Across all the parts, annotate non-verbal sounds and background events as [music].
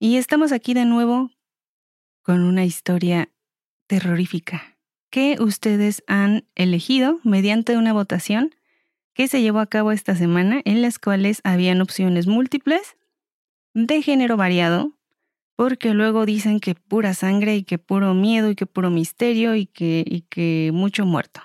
Y estamos aquí de nuevo con una historia terrorífica que ustedes han elegido mediante una votación que se llevó a cabo esta semana en las cuales habían opciones múltiples de género variado, porque luego dicen que pura sangre y que puro miedo y que puro misterio y que, y que mucho muerto.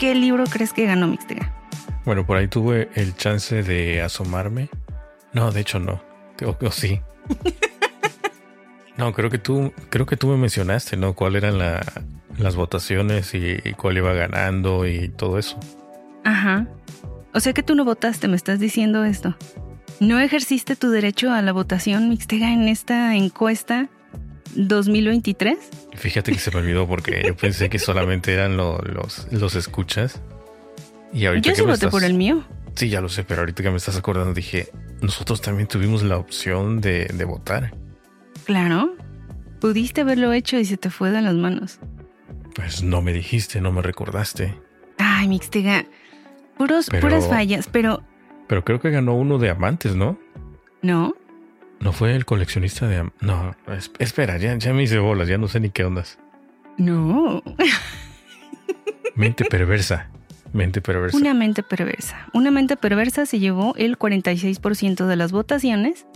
Qué libro crees que ganó Mixtega? Bueno, por ahí tuve el chance de asomarme. No, de hecho no. O, sí. [laughs] no, creo que tú, creo que tú me mencionaste, ¿no? ¿Cuáles eran las votaciones y, cuál iba ganando y todo eso? Ajá. O sea que tú no votaste, me estás diciendo esto. ¿No ejerciste tu derecho a la votación Mixtega en esta encuesta 2023? Fíjate que se me olvidó porque yo pensé que solamente eran los, los escuchas. Y ahorita yo sí voté por el mío. Sí, ya lo sé, pero ahorita que me estás acordando dije, nosotros también tuvimos la opción de, de votar. Claro. Pudiste haberlo hecho y se te fue de las manos. Pues no me dijiste, no me recordaste. Ay, Mixtega. Puros, puras fallas, pero... Pero creo que ganó uno de amantes, ¿no? No. No fue el coleccionista de... No, espera, ya, ya me hice bolas, ya no sé ni qué ondas. No. [laughs] Mente perversa. Mente perversa. Una mente perversa. Una mente perversa se llevó el 46% de las votaciones.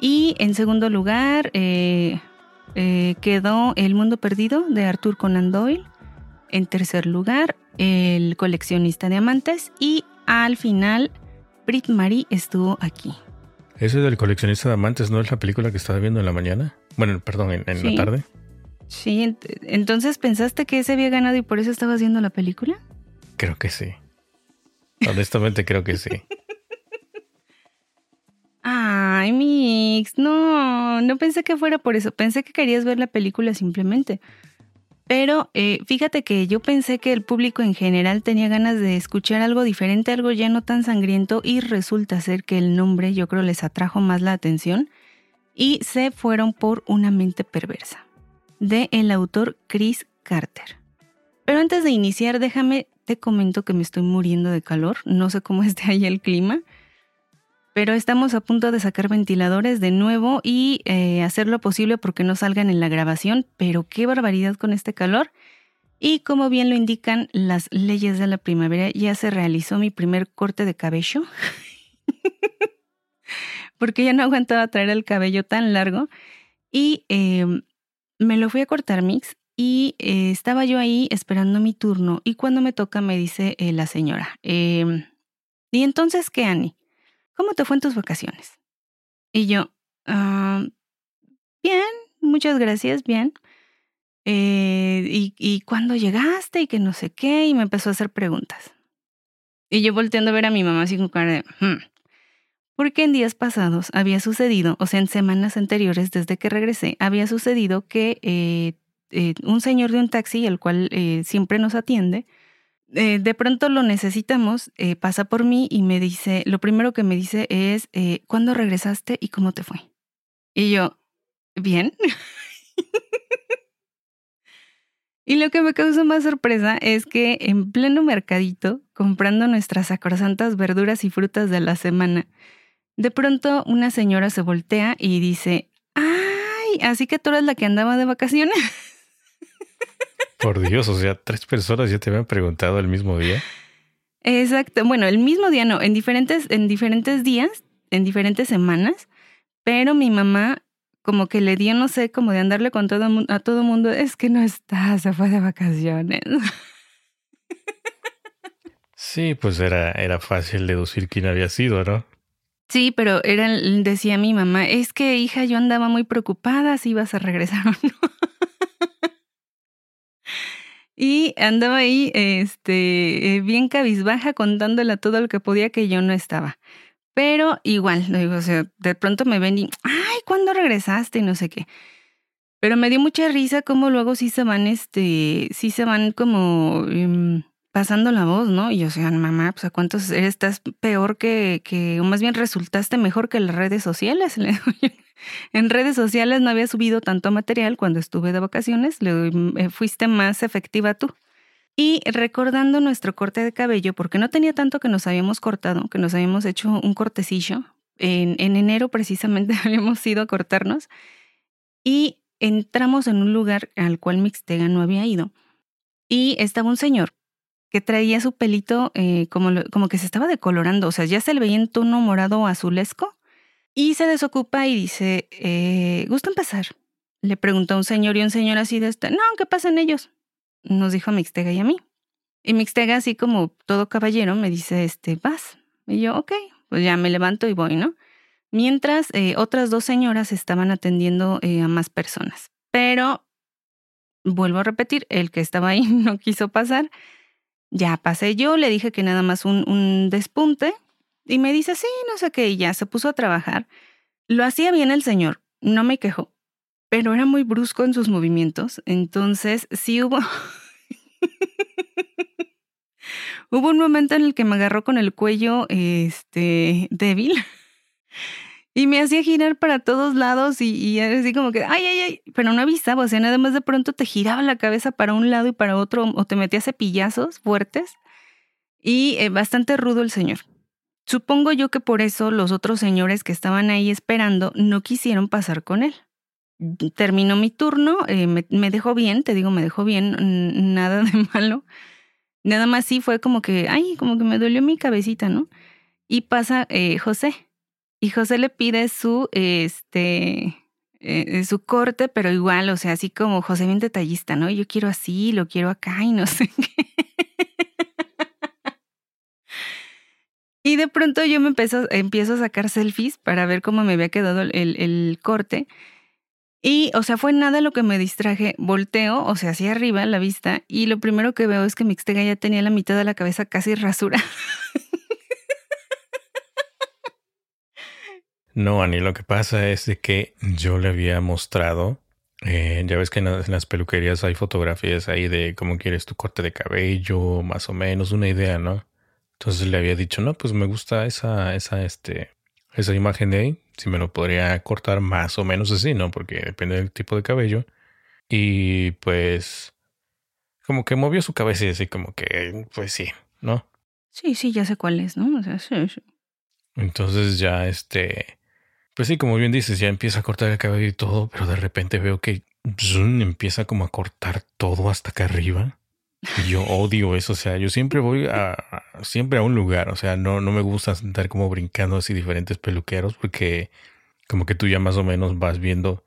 Y en segundo lugar eh, eh, quedó El Mundo Perdido de Arthur Conan Doyle. En tercer lugar, El coleccionista de amantes. Y al final, Brit Marie estuvo aquí. ¿Ese del coleccionista de amantes no es la película que estaba viendo en la mañana? Bueno, perdón, en, la tarde. Sí, entonces pensaste que ese había ganado y por eso estabas viendo la película? Creo que sí. Honestamente creo que sí. [laughs] Ay, Mix, no, no pensé que fuera por eso. Pensé que querías ver la película simplemente. Pero eh, fíjate que yo pensé que el público en general tenía ganas de escuchar algo diferente, algo ya no tan sangriento y resulta ser que el nombre yo creo les atrajo más la atención y se fueron por Una mente perversa de el autor Chris Carter. Pero antes de iniciar, déjame te comento que me estoy muriendo de calor, no sé cómo [laughs] esté ahí el clima pero estamos a punto de sacar ventiladores de nuevo y eh, hacer lo posible porque no salgan en la grabación, pero qué barbaridad con este calor. Y como bien lo indican las leyes de la primavera, ya se realizó mi primer corte de cabello, [laughs] porque ya no aguantaba traer el cabello tan largo. Y em, me lo fui a cortar mix y eh, estaba yo ahí esperando mi turno y cuando me toca me dice eh, la señora, em, ¿y entonces qué, Annie? ¿Cómo te fue en tus vacaciones? Y yo, ah, bien, muchas gracias, bien. Eh, y, y cuándo llegaste y que no sé qué, y me empezó a hacer preguntas. Y yo volteando a ver a mi mamá con cara de, hmm". Porque en días pasados había sucedido, o sea, en semanas anteriores desde que regresé, había sucedido que eh, eh, un señor de un taxi, el cual siempre nos atiende, eh, de pronto lo necesitamos, eh, pasa por mí y me dice, lo primero que me dice es, eh, ¿cuándo regresaste y cómo te fue? Y yo, bien. [laughs] y lo que me causó más sorpresa es que en pleno mercadito, comprando nuestras sacrosantas verduras y frutas de la semana, de pronto una señora se voltea y dice, ay, así que tú eres la que andaba de vacaciones. [laughs] Por Dios, o sea, tres personas ya te habían preguntado el mismo día. Exacto. Bueno, el mismo día no, en diferentes, en diferentes días, en diferentes semanas, pero mi mamá como que le dio, no sé, como de andarle con todo a todo mundo, es que no está, se fue de vacaciones. Sí, pues era, era fácil deducir quién había sido, ¿no? Sí, pero era, decía mi mamá, es que hija, yo andaba muy preocupada si ibas a regresar o no. Y andaba ahí, este, eh, bien cabizbaja, contándole todo lo que podía que yo no estaba. Pero igual, digo, o sea, de pronto me ven y, ay, ¿cuándo regresaste? Y no sé qué. Pero me dio mucha risa cómo luego sí se van, este, sí se van como em, pasando la voz, ¿no? Y yo, o mamá, pues a cuántos estás peor que, que, o más bien resultaste mejor que las redes sociales. [laughs] en redes sociales no había subido tanto material cuando estuve de vacaciones, eh, fuiste más efectiva tú. Y recordando nuestro corte de cabello, porque no tenía tanto que nos habíamos cortado, que nos habíamos hecho un cortecillo. En, en enero precisamente [laughs] habíamos ido a cortarnos. Y entramos en un lugar al cual Mixtega no había ido. Y estaba un señor que traía su pelito eh, como, como que se estaba decolorando, o sea, ya se le veía en tono morado azulesco. Y se desocupa y dice, eh, ¿gusta empezar? Le preguntó a un señor y un señor así de este, no, ¿qué pasan ellos? Nos dijo Mixtega y a mí. Y Mixtega, así como todo caballero, me dice, este, vas. Y yo, ok, pues ya me levanto y voy, ¿no? Mientras eh, otras dos señoras estaban atendiendo eh, a más personas. Pero, vuelvo a repetir, el que estaba ahí [laughs] no quiso pasar. Ya pasé yo, le dije que nada más un, un despunte y me dice, sí, no sé qué, y ya se puso a trabajar. Lo hacía bien el señor, no me quejó, pero era muy brusco en sus movimientos, entonces sí hubo... [laughs] hubo un momento en el que me agarró con el cuello este, débil y me hacía girar para todos lados y, y así como que, ay, ay, ay, pero no avisaba, o sea, nada más de pronto te giraba la cabeza para un lado y para otro o te metía cepillazos fuertes y eh, bastante rudo el señor. Supongo yo que por eso los otros señores que estaban ahí esperando no quisieron pasar con él. Terminó mi turno, eh, me, dejó bien, te digo, me dejó bien, nada de [laughs] malo. Nada más sí fue como que, ay, como que me dolió mi cabecita, ¿no? Y pasa eh, José. Y José le pide su, este, eh, su corte, pero igual, o sea, así como José bien detallista, ¿no? Yo quiero así, lo quiero acá y no [laughs] sé qué. Y de pronto yo me empiezo, empiezo a sacar selfies para ver cómo me había quedado el, corte. Y, o sea, fue nada lo que me distraje. Volteo, o sea, hacia arriba la vista, y lo primero que veo es que Mixtega ya tenía la mitad de la cabeza casi rasura. No, Ani, lo que pasa es de que yo le había mostrado, eh, ya ves que en las, peluquerías hay fotografías ahí de cómo quieres tu corte de cabello, más o menos, una idea, ¿no? Entonces le había dicho, no, pues me gusta esa, esa, este, esa imagen de ahí, si me lo podría cortar más o menos así, ¿no? Porque depende del tipo de cabello. Y pues, como que movió su cabeza y así como que, pues sí, ¿no? Sí, sí, ya sé cuál es, ¿no? O sea, sí, sí. Entonces ya, este, pues sí, como bien dices, ya empieza a cortar el cabello y todo, pero de repente veo que empieza como a cortar todo hasta acá arriba. Y yo odio eso, o sea, yo siempre voy a, siempre a un lugar, o sea, no, no me gusta estar como brincando así diferentes peluqueros porque como que tú ya más o menos vas viendo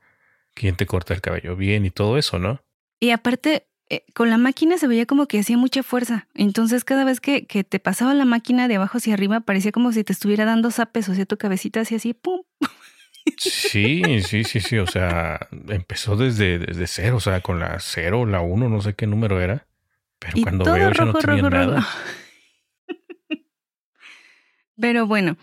quién te corta el cabello bien y todo eso, ¿no? Y aparte, eh, con la máquina se veía como que hacía mucha fuerza. Entonces, cada vez que, que, te pasaba la máquina de abajo hacia arriba, parecía como si te estuviera dando zapes, o sea, tu cabecita hacía así, ¡pum! Sí, sí, sí, sí. O sea, empezó desde, desde cero, o sea, con la cero, la uno, no sé qué número era. Pero cuando veo ya no tenía nada. [laughs] Pero bueno,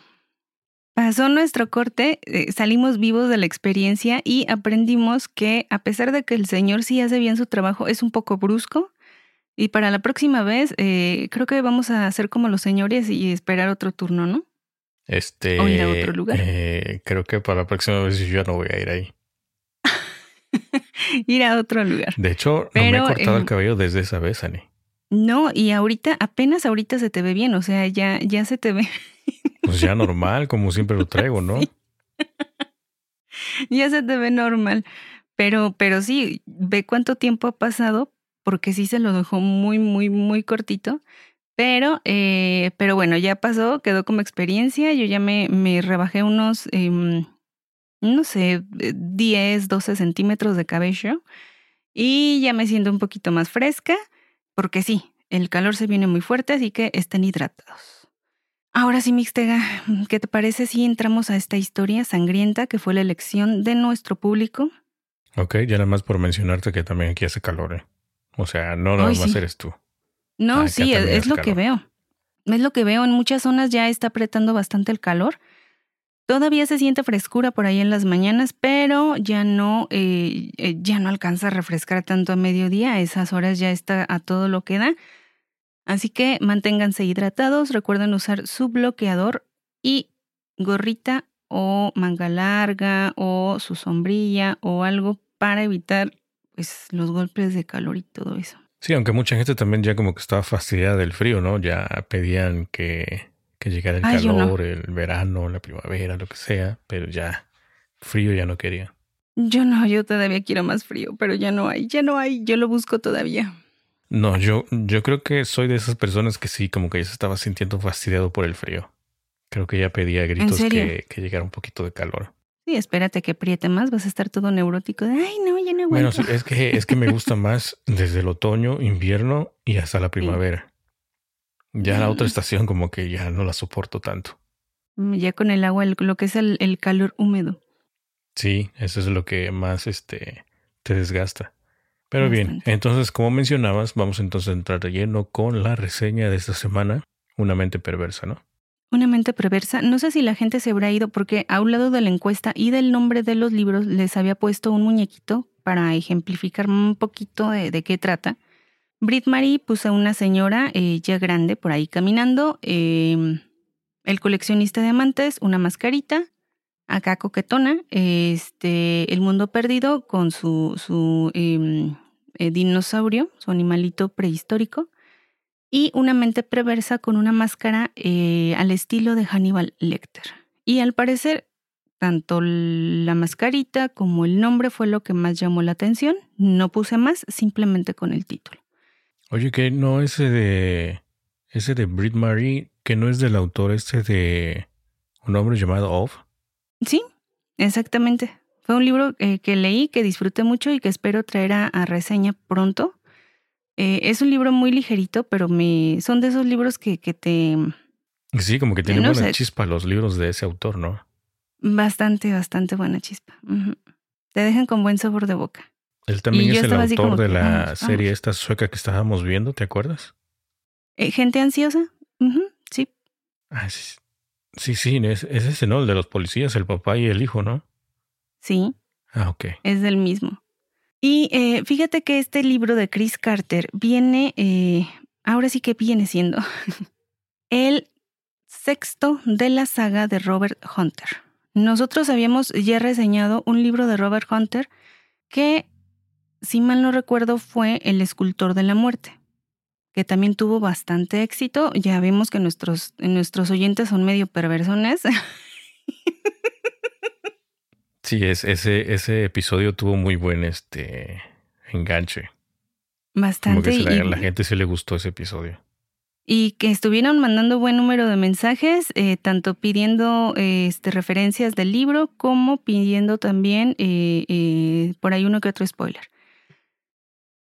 pasó nuestro corte, eh, salimos vivos de la experiencia y aprendimos que a pesar de que el señor sí hace bien su trabajo, es un poco brusco. Y para la próxima vez, eh, creo que vamos a hacer como los señores y esperar otro turno, ¿no? Este, o ir a otro lugar. Eh, creo que para la próxima vez yo ya no voy a ir ahí. [laughs] ir a otro lugar. De hecho, no me he cortado el cabello desde esa vez, Ani. No, y ahorita, apenas ahorita se te ve bien, o sea, ya, ya se te ve. [laughs] pues ya normal, como siempre lo traigo, ¿no? ya se te ve normal. Pero, pero sí, ve cuánto tiempo ha pasado, porque sí se lo dejó muy, muy, muy cortito. Pero, eh, pero bueno, ya pasó, quedó como experiencia. Yo ya me, me rebajé unos, em, no sé, 10, 12 centímetros de cabello y ya me siento un poquito más fresca, porque sí, el calor se viene muy fuerte, así que estén hidratados. Ahora sí, Mixtega, ¿qué te parece si entramos a esta historia sangrienta que fue la elección de nuestro público? Ok, ya nada más por mencionarte que también aquí hace calor, ¿eh? O sea, no nada más eres tú. No, sí, es, lo que veo. Es lo que veo. En muchas zonas ya está apretando bastante el calor. Todavía se siente frescura por ahí en las mañanas, pero ya no, eh, eh, ya no alcanza a refrescar tanto a mediodía. A esas horas ya está a todo lo que da. Así que manténganse hidratados, recuerden usar su bloqueador y gorrita o manga larga o su sombrilla o algo para evitar pues, los golpes de calor y todo eso. Sí, aunque mucha gente también ya como que estaba fastidiada del frío, ¿no? Ya pedían que, que llegara el calor, el verano, la primavera, lo que sea, pero ya frío ya no quería. Yo no, yo todavía quiero más frío, pero ya no hay, ya no hay, yo lo busco todavía. No, yo, yo creo que soy de esas personas que sí, como que ya se estaba sintiendo fastidiado por el frío. Creo que ya pedía gritos que, que, llegara un poquito de calor. Sí, espérate que apriete más, vas a estar todo neurótico. Ay, no, ya no aguanto. Bueno, es que, es que me gusta [laughs] más desde el otoño, invierno y hasta la primavera. Ya la otra mm. estación como que ya no la soporto tanto. Mm, ya con el agua, lo que es el, el calor húmedo. Sí, eso es lo que más este, te desgasta. Pero bien, entonces como mencionabas, vamos entonces a entrar de lleno con la reseña de esta semana, Una mente perversa, ¿no? Una mente perversa. No sé si la gente se habrá ido porque a un lado de la encuesta y del nombre de los libros les había puesto un muñequito para ejemplificar un poquito de, qué trata. Brit Marie puso a una señora eh, ya grande por ahí caminando, em, el coleccionista de amantes, una mascarita, acá coquetona, este, El Mundo Perdido con su, su em, eh, dinosaurio, su animalito prehistórico, y una mente perversa con una máscara eh, al estilo de Hannibal Lecter. Y al parecer, tanto la mascarita como el nombre fue lo que más llamó la atención. No puse más, simplemente con el título. Oye, que no ese de ese de Brit Marie, que no es del autor este de un hombre llamado Off. Sí, exactamente. Fue un libro eh, que leí, que disfruté mucho y que espero traer a, reseña pronto. Eh, es un libro muy ligerito, pero me son de esos libros que, que te... Sí, como que tiene buena chispa los libros de ese autor, ¿no? Bastante, bastante buena chispa. Te dejan con buen sabor de boca. Él también es el autor de la serie esta sueca que estábamos viendo, ¿te acuerdas? Eh, Gente ansiosa, sí. Ah, sí. Sí, sí, es, ese, ¿no? El de los policías, el papá y el hijo, ¿no? Sí. Ah, ok. Es del mismo. Y eh, fíjate que este libro de Chris Carter viene, eh, ahora sí que viene siendo [laughs] el sexto de la saga de Robert Hunter. Nosotros habíamos ya reseñado un libro de Robert Hunter que, si mal no recuerdo, fue El escultor de la muerte que también tuvo bastante éxito. Ya vemos que nuestros, nuestros oyentes son medio perversones. Sí, es, ese, ese episodio tuvo muy buen este enganche. Bastante. Como que la, gente se le gustó ese episodio. Y que estuvieron mandando buen número de mensajes, eh, tanto pidiendo este, referencias del libro como pidiendo también eh, eh, por ahí uno que otro spoiler.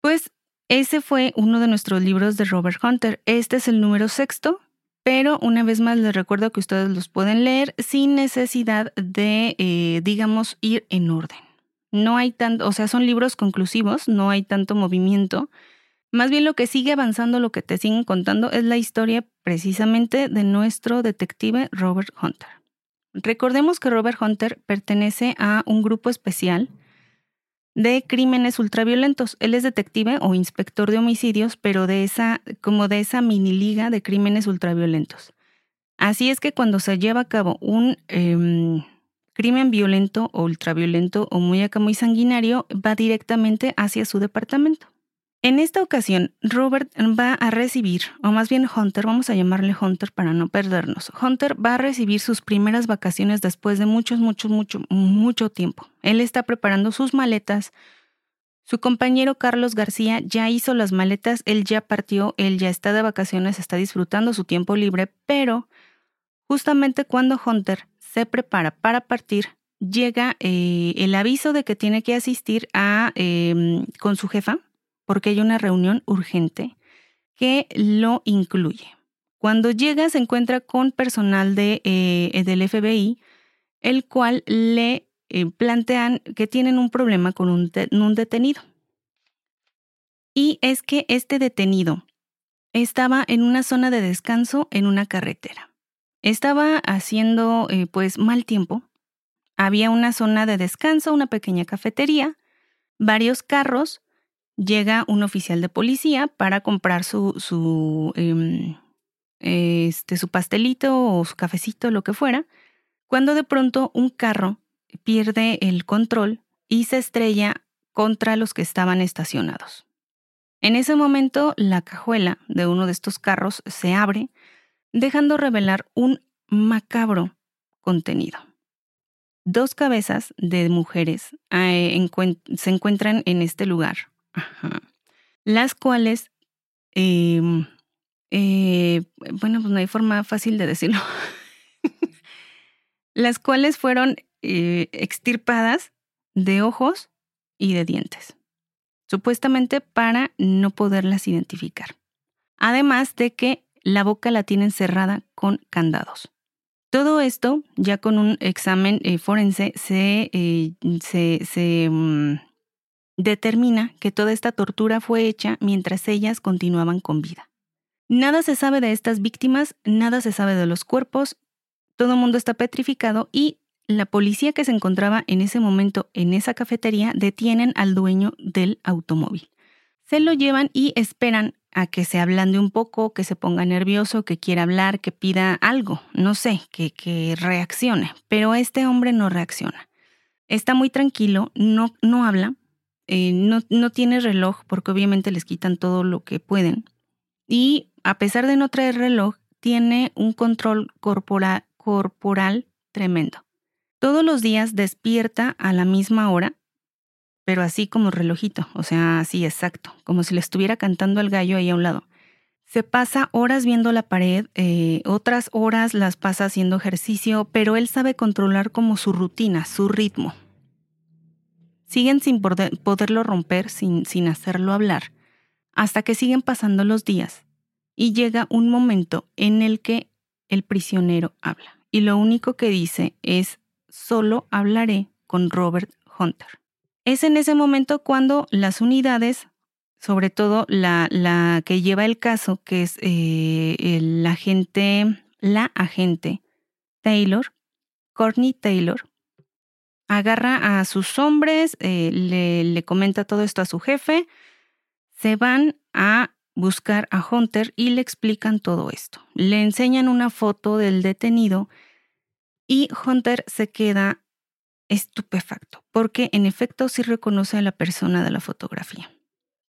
Pues ese fue uno de nuestros libros de Robert Hunter. Este es el número sexto, pero una vez más les recuerdo que ustedes los pueden leer sin necesidad de, eh, digamos, ir en orden. No hay tanto, o sea, son libros conclusivos, no hay tanto movimiento. Más bien lo que sigue avanzando, lo que te siguen contando, es la historia precisamente de nuestro detective Robert Hunter. Recordemos que Robert Hunter pertenece a un grupo especial de crímenes ultraviolentos. Él es detective o inspector de homicidios, pero de esa, como de esa mini liga de crímenes ultraviolentos. Así es que cuando se lleva a cabo un em, crimen violento o ultraviolento o muy acá muy sanguinario, va directamente hacia su departamento. En esta ocasión, Robert va a recibir, o más bien Hunter, vamos a llamarle Hunter para no perdernos. Hunter va a recibir sus primeras vacaciones después de muchos, muchos, mucho, mucho tiempo. Él está preparando sus maletas. Su compañero Carlos García ya hizo las maletas, él ya partió, él ya está de vacaciones, está disfrutando su tiempo libre, pero justamente cuando Hunter se prepara para partir, llega eh, el aviso de que tiene que asistir a, em, con su jefa, porque hay una reunión urgente que lo incluye. Cuando llega se encuentra con personal de, eh, del FBI, el cual le eh, plantean que tienen un problema con un, detenido. Y es que este detenido estaba en una zona de descanso en una carretera. Estaba haciendo eh, pues mal tiempo. Había una zona de descanso, una pequeña cafetería, varios carros. Llega un oficial de policía para comprar su, su, em, este, su pastelito o su cafecito, lo que fuera, cuando de pronto un carro pierde el control y se estrella contra los que estaban estacionados. En ese momento, la cajuela de uno de estos carros se abre, dejando revelar un macabro contenido. Dos cabezas de mujeres eh, se encuentran en este lugar, las cuales, em, eh, bueno, pues no hay forma fácil de decirlo, [laughs] las cuales fueron eh, extirpadas de ojos y de dientes, supuestamente para no poderlas identificar. Además de que la boca la tienen cerrada con candados. Todo esto, ya con un examen eh, forense, se, eh, mm, determina que toda esta tortura fue hecha mientras ellas continuaban con vida. Nada se sabe de estas víctimas, nada se sabe de los cuerpos, todo el mundo está petrificado y la policía que se encontraba en ese momento en esa cafetería detienen al dueño del automóvil. Se lo llevan y esperan a que se ablande un poco, que se ponga nervioso, que quiera hablar, que pida algo, no sé, que, que reaccione. Pero este hombre no reacciona. Está muy tranquilo, no, no habla, eh, no, no tiene reloj porque obviamente les quitan todo lo que pueden. Y a pesar de no traer reloj, tiene un control corporal tremendo. Todos los días despierta a la misma hora, pero así como relojito, o sea, así exacto, como si le estuviera cantando al gallo ahí a un lado. Se pasa horas viendo la pared, eh, otras horas las pasa haciendo ejercicio, pero él sabe controlar como su rutina, su ritmo. Siguen sin poderlo romper, sin, sin hacerlo hablar, hasta que siguen pasando los días y llega un momento en el que el prisionero habla. Y lo único que dice es solo hablaré con Robert Hunter. Es en ese momento cuando las unidades, sobre todo la, la que lleva el caso, que es eh, el agente, la agente Taylor, Courtney Taylor, agarra a sus hombres, eh, le, le comenta todo esto a su jefe, se van a buscar a Hunter y le explican todo esto. Le enseñan una foto del detenido y Hunter se queda estupefacto, porque en efecto sí reconoce a la persona de la fotografía.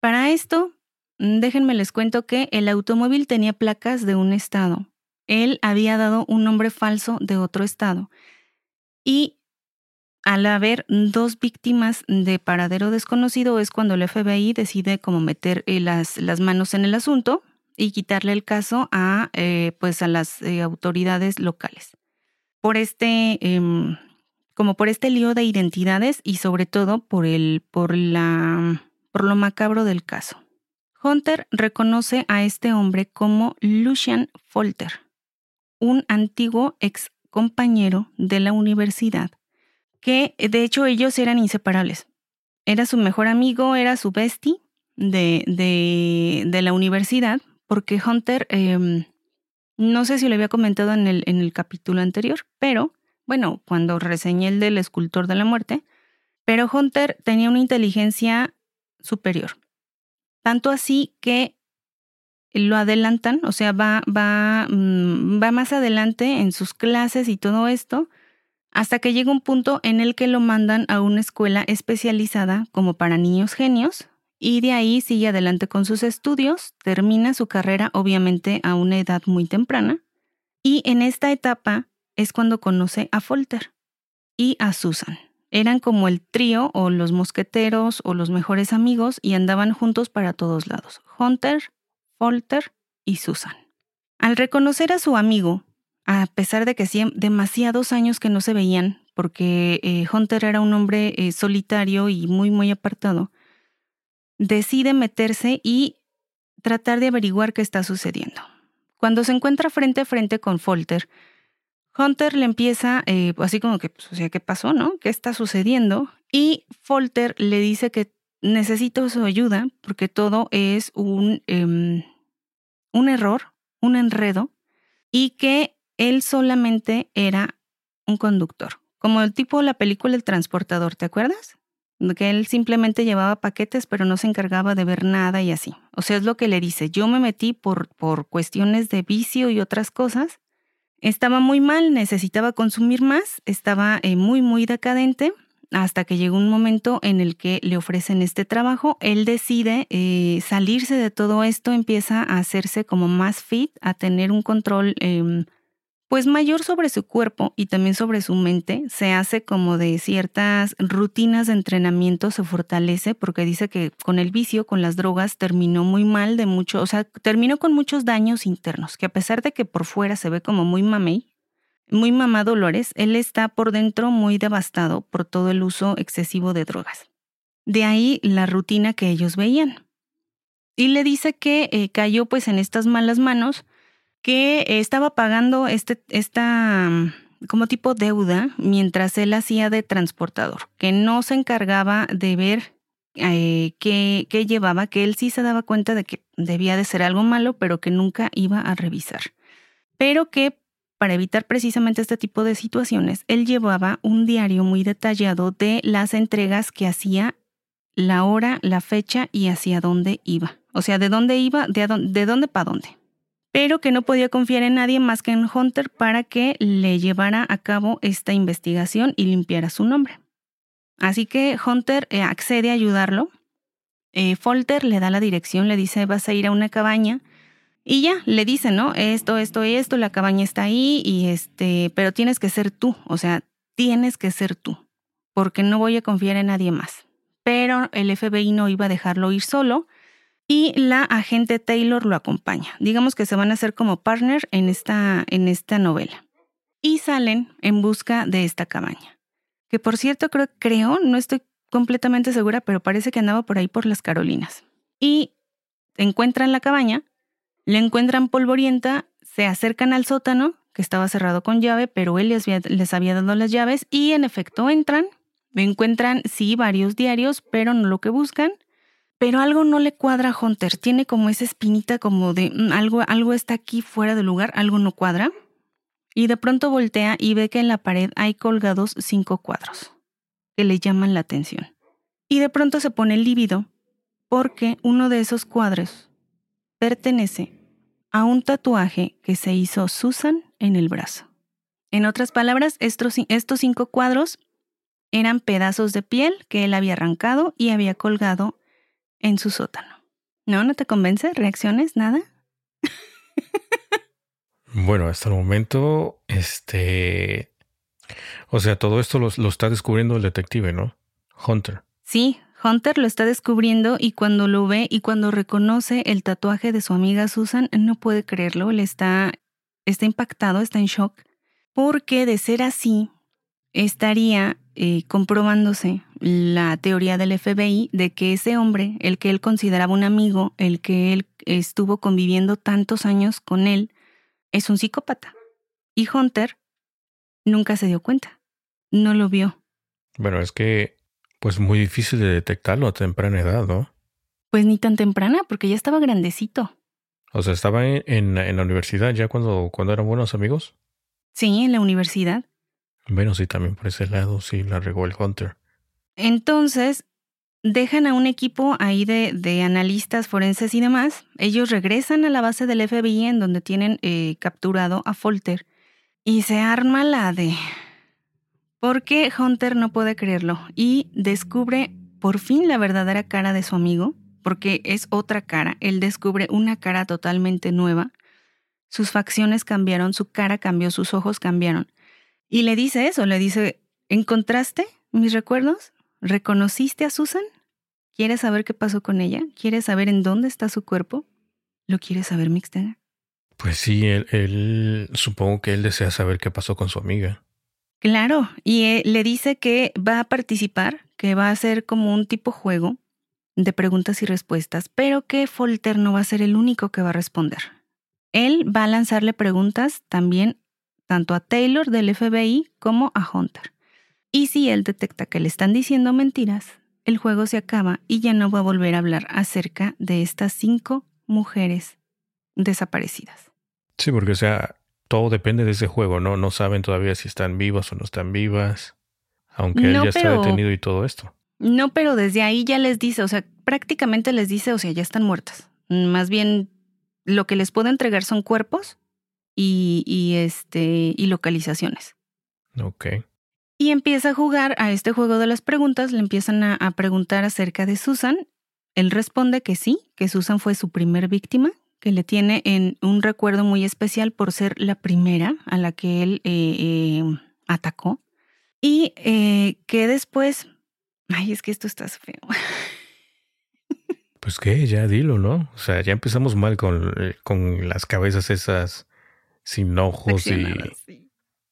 Para esto, déjenme les cuento que el automóvil tenía placas de un estado. Él había dado un nombre falso de otro estado. Y al haber dos víctimas de paradero desconocido es cuando el FBI decide como meter eh, las, las manos en el asunto y quitarle el caso a, eh, pues a las eh, autoridades locales por este, em, como por este lío de identidades y sobre todo por el, por la, por lo macabro del caso. Hunter reconoce a este hombre como Lucian Folter, un antiguo ex compañero de la universidad, que de hecho ellos eran inseparables. Era su mejor amigo, era su bestie de, de, de la universidad, porque Hunter em, no sé si lo había comentado en el, en el capítulo anterior, pero bueno, cuando reseñé el del escultor de la muerte, pero Hunter tenía una inteligencia superior. Tanto así que lo adelantan, o sea, va, va, mm, va más adelante en sus clases y todo esto, hasta que llega un punto en el que lo mandan a una escuela especializada como para niños genios, y de ahí sigue adelante con sus estudios, termina su carrera obviamente a una edad muy temprana y en esta etapa es cuando conoce a Folter y a Susan. Eran como el trío o los mosqueteros o los mejores amigos y andaban juntos para todos lados. Hunter, Folter y Susan. Al reconocer a su amigo, a pesar de que hacían demasiados años que no se veían, porque eh, Hunter era un hombre eh, solitario y muy, muy apartado, decide meterse y tratar de averiguar qué está sucediendo. Cuando se encuentra frente a frente con Folter, Hunter le empieza, eh, así como que, pues, o sea, ¿qué pasó, no? ¿Qué está sucediendo? Y Folter le dice que necesita su ayuda porque todo es un, em, un error, un enredo, y que él solamente era un conductor, como el tipo de la película El Transportador, ¿te acuerdas? Que él simplemente llevaba paquetes pero no se encargaba de ver nada y así. O sea, es lo que le dice, yo me metí por, por cuestiones de vicio y otras cosas estaba muy mal, necesitaba consumir más, estaba eh, muy, muy decadente, hasta que llegó un momento en el que le ofrecen este trabajo. Él decide eh, salirse de todo esto, empieza a hacerse como más fit, a tener un control em, pues mayor sobre su cuerpo y también sobre su mente, se hace como de ciertas rutinas de entrenamiento, se fortalece porque dice que con el vicio, con las drogas, terminó muy mal de mucho, o sea, terminó con muchos daños internos, que a pesar de que por fuera se ve como muy mamey, muy mamá Dolores, él está por dentro muy devastado por todo el uso excesivo de drogas. De ahí la rutina que ellos veían. Y le dice que eh, cayó pues en estas malas manos, que estaba pagando este, esta mm, como tipo deuda mientras él hacía de transportador, que no se encargaba de ver eh, qué, qué llevaba, que él sí se daba cuenta de que debía de ser algo malo, pero que nunca iba a revisar. Pero que para evitar precisamente este tipo de situaciones, él llevaba un diario muy detallado de las entregas que hacía, la hora, la fecha y hacia dónde iba. O sea, de dónde iba, de, de dónde para dónde pero que no podía confiar en nadie más que en Hunter para que le llevara a cabo esta investigación y limpiara su nombre. Así que Hunter eh, accede a ayudarlo. Eh, Folter le da la dirección, le dice vas a ir a una cabaña y ya le dice, ¿no? Esto, esto, esto, la cabaña está ahí y este, pero tienes que ser tú, o sea, tienes que ser tú, porque no voy a confiar en nadie más. Pero el FBI no iba a dejarlo ir solo y la agente Taylor lo acompaña. Digamos que se van a hacer como partner en esta, en esta novela. Y salen en busca de esta cabaña. Que por cierto, creo, creo, no estoy completamente segura, pero parece que andaba por ahí por las Carolinas. Y encuentran la cabaña, le encuentran polvorienta, se acercan al sótano, que estaba cerrado con llave, pero él les había, les había dado las llaves y en efecto entran, encuentran sí varios diarios, pero no lo que buscan pero algo no le cuadra a Hunter. Tiene como esa espinita como de mm, algo, algo está aquí fuera de lugar, algo no cuadra. Y de pronto voltea y ve que en la pared hay colgados cinco cuadros que le llaman la atención. Y de pronto se pone lívido porque uno de esos cuadros pertenece a un tatuaje que se hizo Susan en el brazo. En otras palabras, estos, estos cinco cuadros eran pedazos de piel que él había arrancado y había colgado en su sótano. ¿No? ¿No te convence? ¿Reacciones? ¿Nada? bueno, hasta el momento, este... O sea, todo esto lo, lo está descubriendo el detective, ¿no? Hunter. Sí, Hunter lo está descubriendo y cuando lo ve y cuando reconoce el tatuaje de su amiga Susan, no puede creerlo, le está, está impactado, está en shock, porque de ser así, estaría eh, comprobándose la teoría del FBI de que ese hombre, el que él consideraba un amigo, el que él estuvo conviviendo tantos años con él, es un psicópata. Y Hunter nunca se dio cuenta, no lo vio. Bueno, es que pues muy difícil de detectarlo a temprana edad, ¿no? Pues ni tan temprana, porque ya estaba grandecito. O sea, estaba en, en, la universidad ya cuando, cuando eran buenos amigos. Sí, en la universidad. Bueno, sí, también por ese lado, sí, la regó el Hunter. Entonces, dejan a un equipo ahí de, de, analistas forenses y demás. Ellos regresan a la base del FBI en donde tienen eh, capturado a Folter y se arma la de... Porque Hunter no puede creerlo y descubre por fin la verdadera cara de su amigo, porque es otra cara. Él descubre una cara totalmente nueva. Sus facciones cambiaron, su cara cambió, sus ojos cambiaron. Y le dice eso, le dice, ¿encontraste mis recuerdos? ¿Reconociste a Susan? ¿Quieres saber qué pasó con ella? ¿Quieres saber en dónde está su cuerpo? ¿Lo quieres saber, Mixtega? Pues sí, él, supongo que él desea saber qué pasó con su amiga. Claro, y eh, le dice que va a participar, que va a ser como un tipo juego de preguntas y respuestas, pero que Folter no va a ser el único que va a responder. él va a lanzarle preguntas también tanto a Taylor del FBI como a Hunter. Y si él detecta que le están diciendo mentiras, el juego se acaba y ya no va a volver a hablar acerca de estas cinco mujeres desaparecidas. Sí, porque o sea, todo depende de ese juego, ¿no? No saben todavía si están vivas o no están vivas, aunque él ya está detenido y todo esto. No, pero desde ahí ya les dice, o sea, prácticamente les dice, o sea, ya están muertas. Más bien, lo que les puedo entregar son cuerpos y, y este, y localizaciones. Ok. Y empieza a jugar a este juego de las preguntas, le empiezan a, a preguntar acerca de Susan. Él responde que sí, que Susan fue su primer víctima, que le tiene en un recuerdo muy especial por ser la primera a la que él eh, eh, atacó. Y eh, que después, ay, es que esto está feo. Pues que ya dilo, ¿no? O sea, ya empezamos mal con, con las cabezas esas sin ojos y...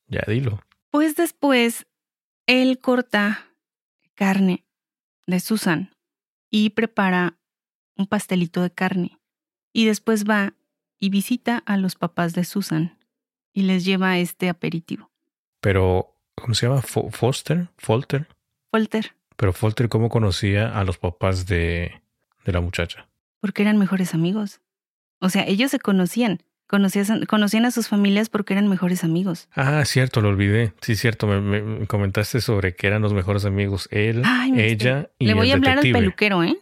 Ya dilo. Pues después, él corta carne de Susan y prepara un pastelito de carne y después va y visita a los papás de Susan y les lleva este aperitivo. Pero, ¿cómo se llama? ¿Foster? ¿Folter? Folter. Pero Folter, ¿cómo conocía a los papás de, de la muchacha? Porque eran mejores amigos. O sea, ellos se conocían. Conocían, conocían a sus familias porque eran mejores amigos. Ah, cierto, lo olvidé. Sí, cierto, me, comentaste sobre que eran los mejores amigos. Él, ella y Le voy a hablar al peluquero, ¿eh?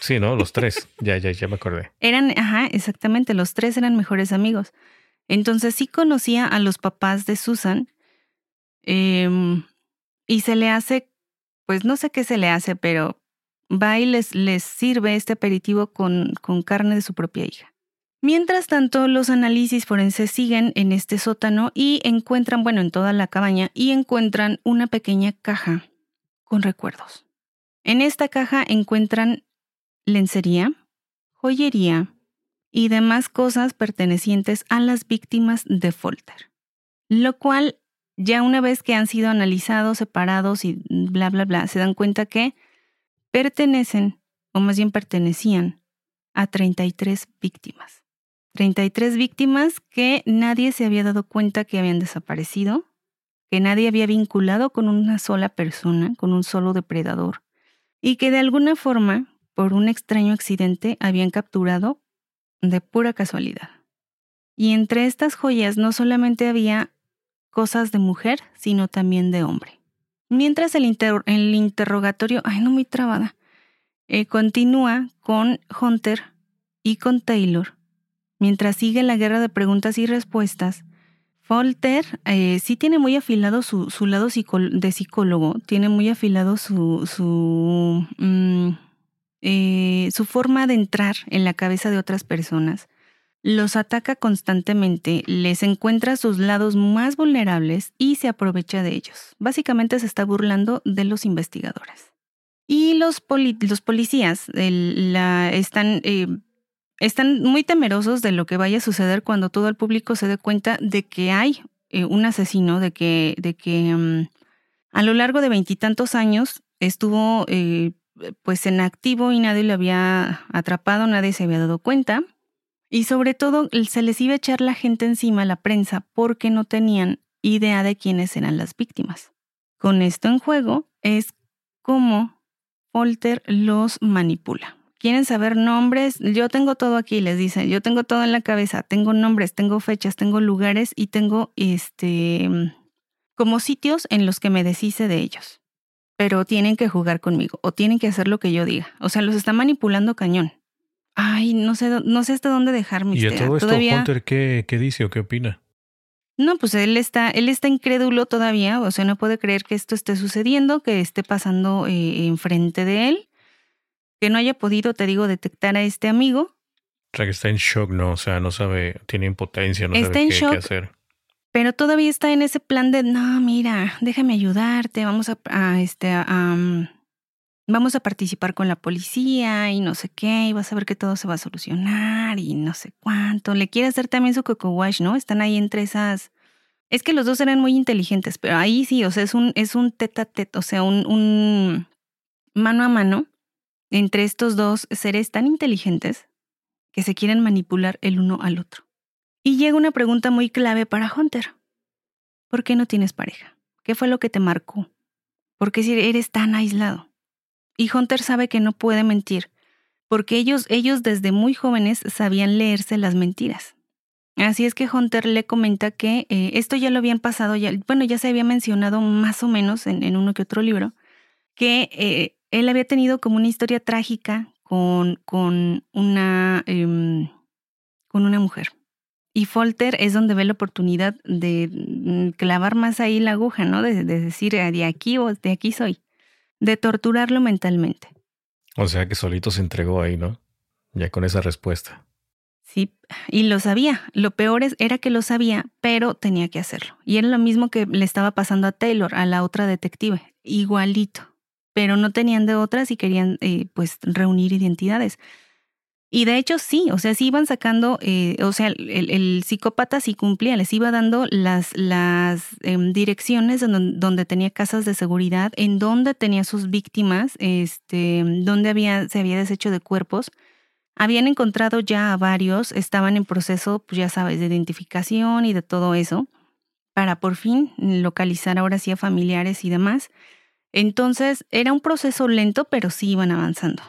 Sí, ¿no? Los tres. Ya, ya, ya me acordé. [laughs] Eran, ajá, exactamente, los tres eran mejores amigos. Entonces sí conocía a los papás de Susan em, y se le hace, pues no sé qué se le hace, pero va y les, les sirve este aperitivo con, con carne de su propia hija. Mientras tanto, los análisis forenses siguen en este sótano y encuentran, bueno, en toda la cabaña, y encuentran una pequeña caja con recuerdos. En esta caja encuentran lencería, joyería y demás cosas pertenecientes a las víctimas de Folter. Lo cual, ya una vez que han sido analizados, separados y bla, bla, bla, se dan cuenta que pertenecen, o más bien pertenecían, a 33 víctimas. 33 víctimas que nadie se había dado cuenta que habían desaparecido, que nadie había vinculado con una sola persona, con un solo depredador, y que de alguna forma por un extraño accidente habían capturado de pura casualidad. Y entre estas joyas no solamente había cosas de mujer, sino también de hombre. Mientras el, interrogatorio, ay no muy trabada, eh, continúa con Hunter y con Taylor, mientras sigue la guerra de preguntas y respuestas, Folter eh, sí tiene muy afilado su, lado de psicólogo, tiene muy afilado su, su mm, eh, su forma de entrar en la cabeza de otras personas, los ataca constantemente, les encuentra sus lados más vulnerables y se aprovecha de ellos. Básicamente se está burlando de los investigadores. Y los, los policías están, eh, están muy temerosos de lo que vaya a suceder cuando todo el público se dé cuenta de que hay eh, un asesino, de que, de que mm, a lo largo de veintitantos años estuvo pues en activo y nadie lo había atrapado, nadie se había dado cuenta. Y sobre todo se les iba a echar la gente encima, la prensa, porque no tenían idea de quiénes eran las víctimas. Con esto en juego es cómo Folter los manipula. Quieren saber nombres, yo tengo todo aquí, les dicen, yo tengo todo en la cabeza, tengo nombres, tengo fechas, tengo lugares y tengo este como sitios en los que me deshice de ellos pero tienen que jugar conmigo o tienen que hacer lo que yo diga. O sea, los está manipulando cañón. Ay, no sé, no sé hasta dónde dejar mi ¿Y a todo esto, Hunter, ¿qué, ¿qué dice o qué opina? No, pues él está, él está incrédulo todavía, o sea, no puede creer que esto esté sucediendo, que esté pasando eh, enfrente de él, que no haya podido, te digo, detectar a este amigo. O sea, que está en shock, ¿no? O sea, no sabe, tiene impotencia, no sabe qué, qué hacer pero todavía está en ese plan de, no, mira, déjame ayudarte, vamos a, este, mm, vamos a participar con la policía y no sé qué, y vas a ver que todo se va a solucionar y no sé cuánto. Le quiere hacer también su coco wash, ¿no? Están ahí entre esas... Es que los dos eran muy inteligentes, pero ahí sí, o sea, es un, es un tete a tete, o sea, un, un mano a mano entre estos dos seres tan inteligentes que se quieren manipular el uno al otro. Y llega una pregunta muy clave para Hunter. ¿Por qué no tienes pareja? ¿Qué fue lo que te marcó? ¿Por qué eres tan aislado? Y Hunter sabe que no puede mentir, porque ellos, ellos desde muy jóvenes sabían leerse las mentiras. Así es que Hunter le comenta que eh, esto ya lo habían pasado, ya, bueno, ya se había mencionado más o menos en, uno que otro libro, que eh, él había tenido como una historia trágica con, con, una, em, con una mujer. Y Folter es donde ve la oportunidad de mm, clavar más ahí la aguja, ¿no? De, de decir, ah, de aquí o de aquí soy. De torturarlo mentalmente. O sea que solito se entregó ahí, ¿no? Ya con esa respuesta. Sí, y lo sabía. Lo peor es, era que lo sabía, pero tenía que hacerlo. Y era lo mismo que le estaba pasando a Taylor, a la otra detective. Igualito. Pero no tenían de otras y querían, eh, pues, reunir identidades. Y de hecho sí, o sea, sí iban sacando, eh, o sea, el, psicópata sí cumplía, les iba dando las, las em, direcciones donde, donde, tenía casas de seguridad, en donde tenía sus víctimas, este, donde había, se había deshecho de cuerpos habían encontrado ya a varios, estaban en proceso, pues ya sabes, de identificación y de todo eso, para por fin localizar ahora sí a familiares y demás. Entonces era un proceso lento, pero sí iban avanzando.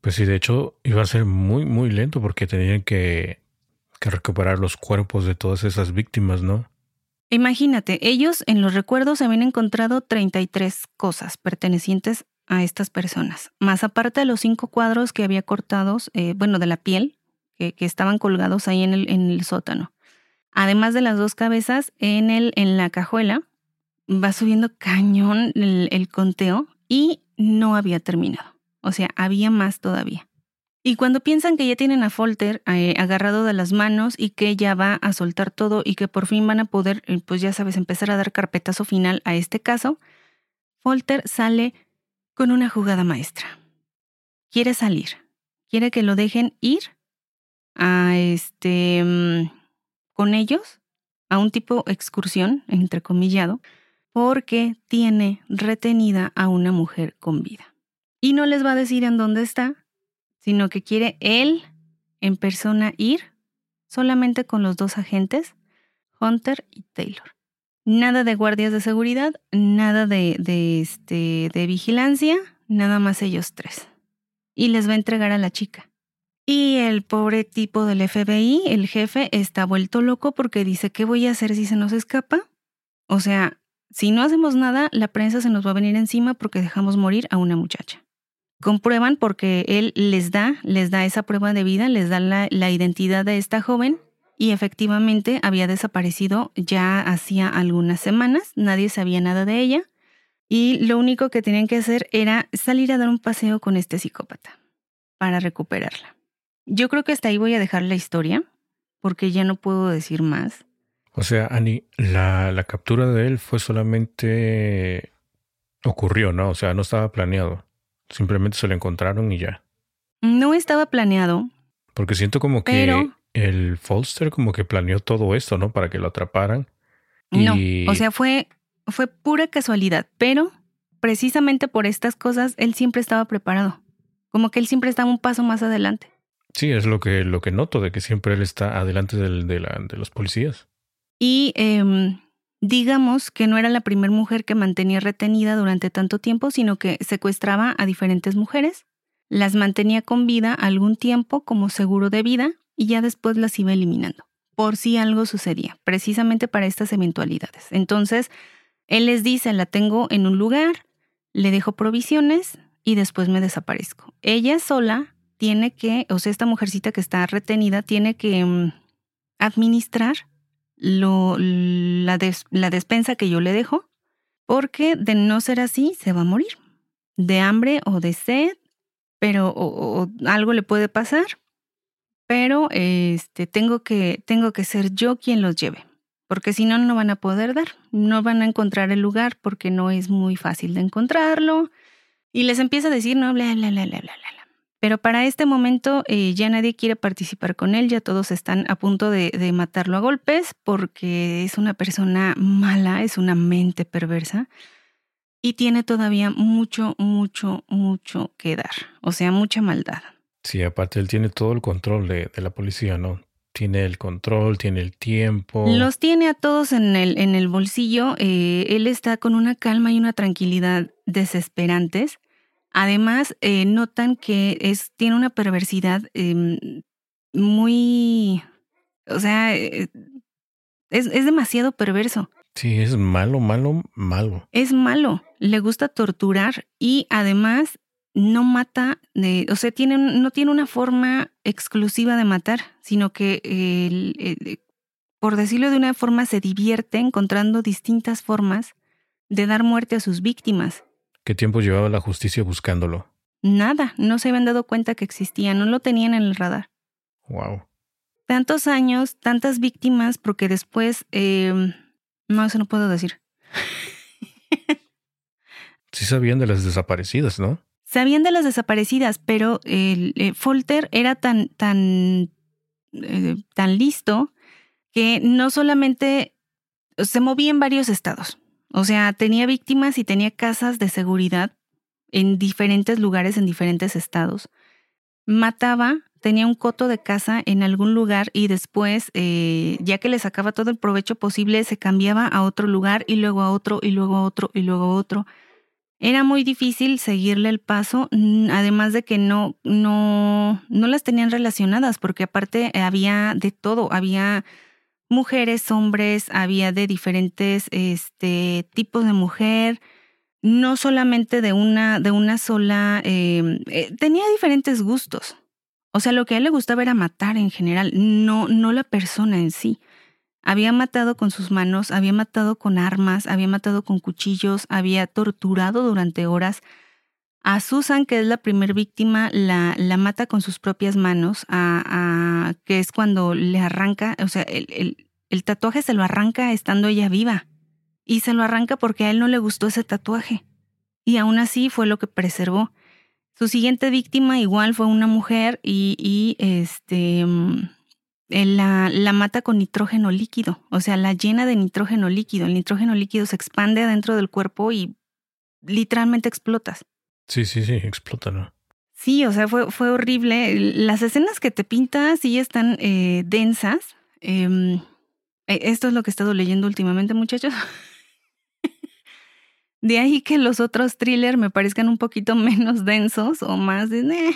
Pues sí, de hecho iba a ser muy, muy lento porque tenían que, que recuperar los cuerpos de todas esas víctimas, ¿no? Imagínate, ellos en los recuerdos habían encontrado 33 cosas pertenecientes a estas personas. Más aparte de los cinco cuadros que había cortados, eh, bueno, de la piel, que, estaban colgados ahí en el, en el sótano. Además de las dos cabezas, en, el, en la cajuela va subiendo cañón el, conteo y no había terminado. O sea, había más todavía. Y cuando piensan que ya tienen a Folter eh, agarrado de las manos y que ya va a soltar todo y que por fin van a poder, eh, pues ya sabes, empezar a dar carpetazo final a este caso, Folter sale con una jugada maestra. Quiere salir, quiere que lo dejen ir a este mm, con ellos a un tipo excursión, entrecomillado, porque tiene retenida a una mujer con vida. Y no les va a decir en dónde está, sino que quiere él en persona ir solamente con los dos agentes, Hunter y Taylor. Nada de guardias de seguridad, nada de, de, este, de vigilancia, nada más ellos tres. Y les va a entregar a la chica. Y el pobre tipo del FBI, el jefe, está vuelto loco porque dice, ¿qué voy a hacer si se nos escapa? O sea, si no hacemos nada, la prensa se nos va a venir encima porque dejamos morir a una muchacha. Comprueban porque él les da, les da esa prueba de vida, les da la, la identidad de esta joven y efectivamente había desaparecido ya hacía algunas semanas, nadie sabía nada de ella y lo único que tenían que hacer era salir a dar un paseo con este psicópata para recuperarla. Yo creo que hasta ahí voy a dejar la historia porque ya no puedo decir más. O sea, Ani, la, la captura de él fue solamente ocurrió, ¿no? O sea, no estaba planeado. Simplemente se lo encontraron y ya. No estaba planeado. Porque siento como que el Folster como que planeó todo esto, ¿no? Para que lo atraparan. No, o sea, fue, fue pura casualidad, pero precisamente por estas cosas él siempre estaba preparado. Como que él siempre estaba un paso más adelante. Sí, es lo que, lo que noto, de que siempre él está adelante del, de, la, de los policías. Y em, digamos que no era la primera mujer que mantenía retenida durante tanto tiempo, sino que secuestraba a diferentes mujeres, las mantenía con vida algún tiempo como seguro de vida y ya después las iba eliminando, por si algo sucedía, precisamente para estas eventualidades. Entonces, él les dice, la tengo en un lugar, le dejo provisiones y después me desaparezco. Ella sola tiene que, o sea, esta mujercita que está retenida tiene que mm, administrar lo, la, la despensa que yo le dejo, porque de no ser así se va a morir, de hambre o de sed, pero o algo le puede pasar pero este, tengo, que, tengo que ser yo quien los lleve, porque si no, no van a poder dar, no van a encontrar el lugar porque no es muy fácil de encontrarlo. Y les empieza a decir, no, bla, bla, bla, bla, bla, bla. Pero para este momento eh, ya nadie quiere participar con él, ya todos están a punto de, de, matarlo a golpes porque es una persona mala, es una mente perversa y tiene todavía mucho, mucho, mucho que dar, o sea, mucha maldad. Sí, aparte él tiene todo el control de, la policía, ¿no? tiene el control, tiene el tiempo. Los tiene a todos en el, en el bolsillo. Eh, él está con una calma y una tranquilidad desesperantes. Además, eh, notan que es, tiene una perversidad em, muy... O sea, eh, es, es demasiado perverso. Sí, es malo, malo, malo. Es malo. Le gusta torturar y además no mata, de, o sea, tiene, no tiene una forma exclusiva de matar, sino que, por decirlo de una forma, se divierte encontrando distintas formas de dar muerte a sus víctimas. ¿Qué tiempo llevaba la justicia buscándolo? Nada, no se habían dado cuenta que existía, no lo tenían en el radar. Wow. Tantos años, tantas víctimas, porque después, em, no, eso no puedo decir. [laughs] sí sabían de las desaparecidas, ¿no? Sabían de las desaparecidas, pero el, eh, Folter era tan, tan, eh, tan listo que no solamente se movía en varios estados. O sea, tenía víctimas y tenía casas de seguridad en diferentes lugares, en diferentes estados. Mataba, tenía un coto de casa en algún lugar y después, eh, ya que le sacaba todo el provecho posible, se cambiaba a otro lugar y luego a otro y luego a otro y luego a otro. Era muy difícil seguirle el paso, además de que no, no, no las tenían relacionadas, porque aparte había de todo, había mujeres, hombres, había de diferentes este, tipos de mujer, no solamente de una, de una sola, em, eh, tenía diferentes gustos. O sea, lo que a él le gustaba era matar en general, no, no la persona en sí. Había matado con sus manos, había matado con armas, había matado con cuchillos, había torturado durante horas. A Susan, que es la primer víctima, la, mata con sus propias manos, a, que es cuando le arranca, o sea, el, tatuaje se lo arranca estando ella viva. Y se lo arranca porque a él no le gustó ese tatuaje. Y aún así fue lo que preservó. Su siguiente víctima igual fue una mujer y, este la, la, mata con nitrógeno líquido, o sea, la llena de nitrógeno líquido. El nitrógeno líquido se expande adentro del cuerpo y literalmente explotas. Sí, sí, sí, explota, ¿no? Sí, o sea, fue, fue horrible. Las escenas que te pintas sí están eh, densas. Em, e, esto es lo que he estado leyendo últimamente, muchachos. [laughs] De ahí que los otros thrillers me parezcan un poquito [laughs] menos densos o más,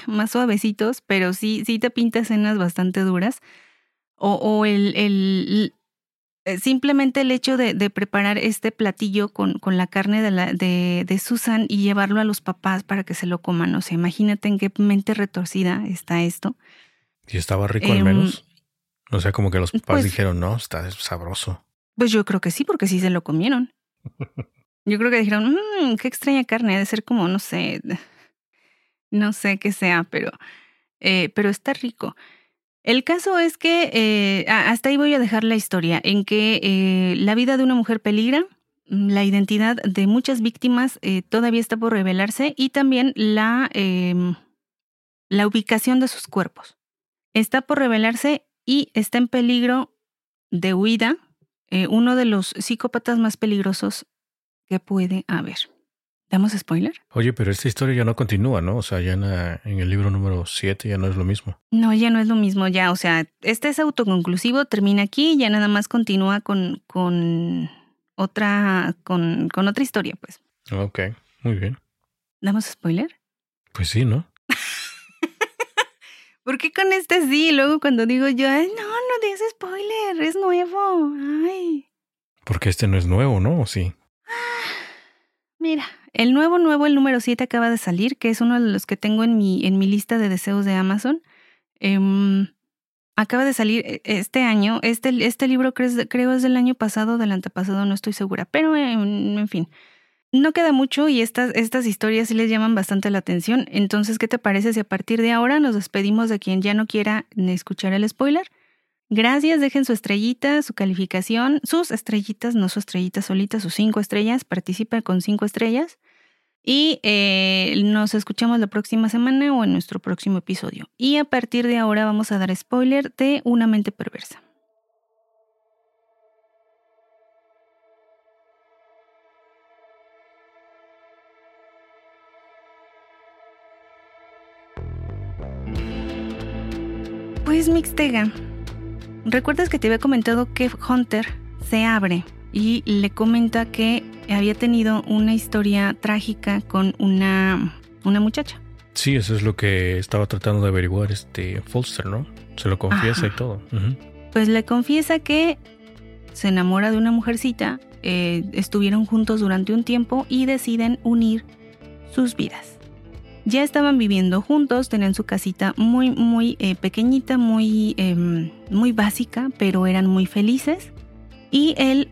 más suavecitos, pero sí, sí te pinta escenas bastante duras o, el, el, eh, simplemente el hecho de, de, preparar este platillo con, con la carne de, la, de, de, Susan y llevarlo a los papás para que se lo coman. O sea, imagínate en qué mente retorcida está esto. ¿Y estaba rico al em, menos? O sea, como que los papás pues dijeron, no, está sabroso. Pues yo creo que sí, porque sí se lo comieron. [laughs] Yo creo que dijeron, mmm, qué extraña carne, de ser como, no sé, no sé qué sea, pero, eh, pero está rico. El caso es que eh, hasta ahí voy a dejar la historia, en que eh, la vida de una mujer peligra, mm, la identidad de muchas víctimas eh, todavía está por revelarse y también la, em, la ubicación de sus cuerpos. Está por revelarse y está en peligro de huida uno de los psicópatas más peligrosos que puede haber. ¿Damos spoiler? Oye, pero esta historia ya no continúa, ¿no? O sea, ya en, el libro número 7 ya no es lo mismo. No, ya no es lo mismo, ya. O sea, este es autoconclusivo, termina aquí y ya nada más continúa con, con otra, con, con otra historia, pues. Ok, muy bien. ¿Damos spoiler? Pues sí, ¿no? [laughs] ¿Por qué con este sí? Luego cuando digo yo, Ay, no, no digas spoiler, es nuevo. Ay. Porque este no es nuevo, ¿no? ¿O sí? Mira, el nuevo, nuevo, el número 7 acaba de salir, que es uno de los que tengo en mi, en mi lista de deseos de Amazon. Em, acaba de salir e, este año. Este, este libro creo, creo, es del año pasado, del antepasado, no estoy segura. Pero en, fin, no queda mucho y estas, estas historias sí les llaman bastante la atención. Entonces, ¿qué te parece si a partir de ahora nos despedimos de quien ya no quiera escuchar el spoiler? Gracias, dejen su estrellita, su calificación, sus estrellitas, no su estrellita solita, sus cinco estrellas, participen con cinco estrellas. Y eh, nos escuchamos la próxima semana o en nuestro próximo episodio. Y a partir de ahora vamos a dar spoiler de Una mente perversa. Pues Mixtega, ¿Recuerdas que te había comentado que Hunter se abre y le comenta que había tenido una historia trágica con una, una muchacha? Sí, eso es lo que estaba tratando de averiguar este Foster, ¿no? Se lo confiesa y todo. Pues le confiesa que se enamora de una mujercita, eh, estuvieron juntos durante un tiempo y deciden unir sus vidas. Ya estaban viviendo juntos, tenían su casita muy, muy eh, pequeñita, muy, em, muy básica, pero eran muy felices. Y él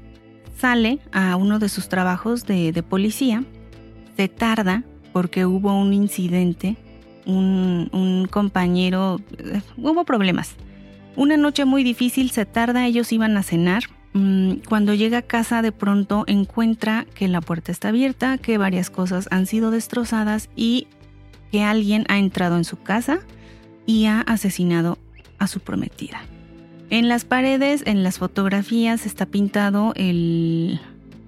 sale a uno de sus trabajos de, de policía, se tarda porque hubo un incidente, un, compañero, eh, hubo problemas. Una noche muy difícil, se tarda, ellos iban a cenar. Mm, cuando llega a casa de pronto encuentra que la puerta está abierta, que varias cosas han sido destrozadas y que alguien ha entrado en su casa y ha asesinado a su prometida. En las paredes, en las fotografías, está pintado el.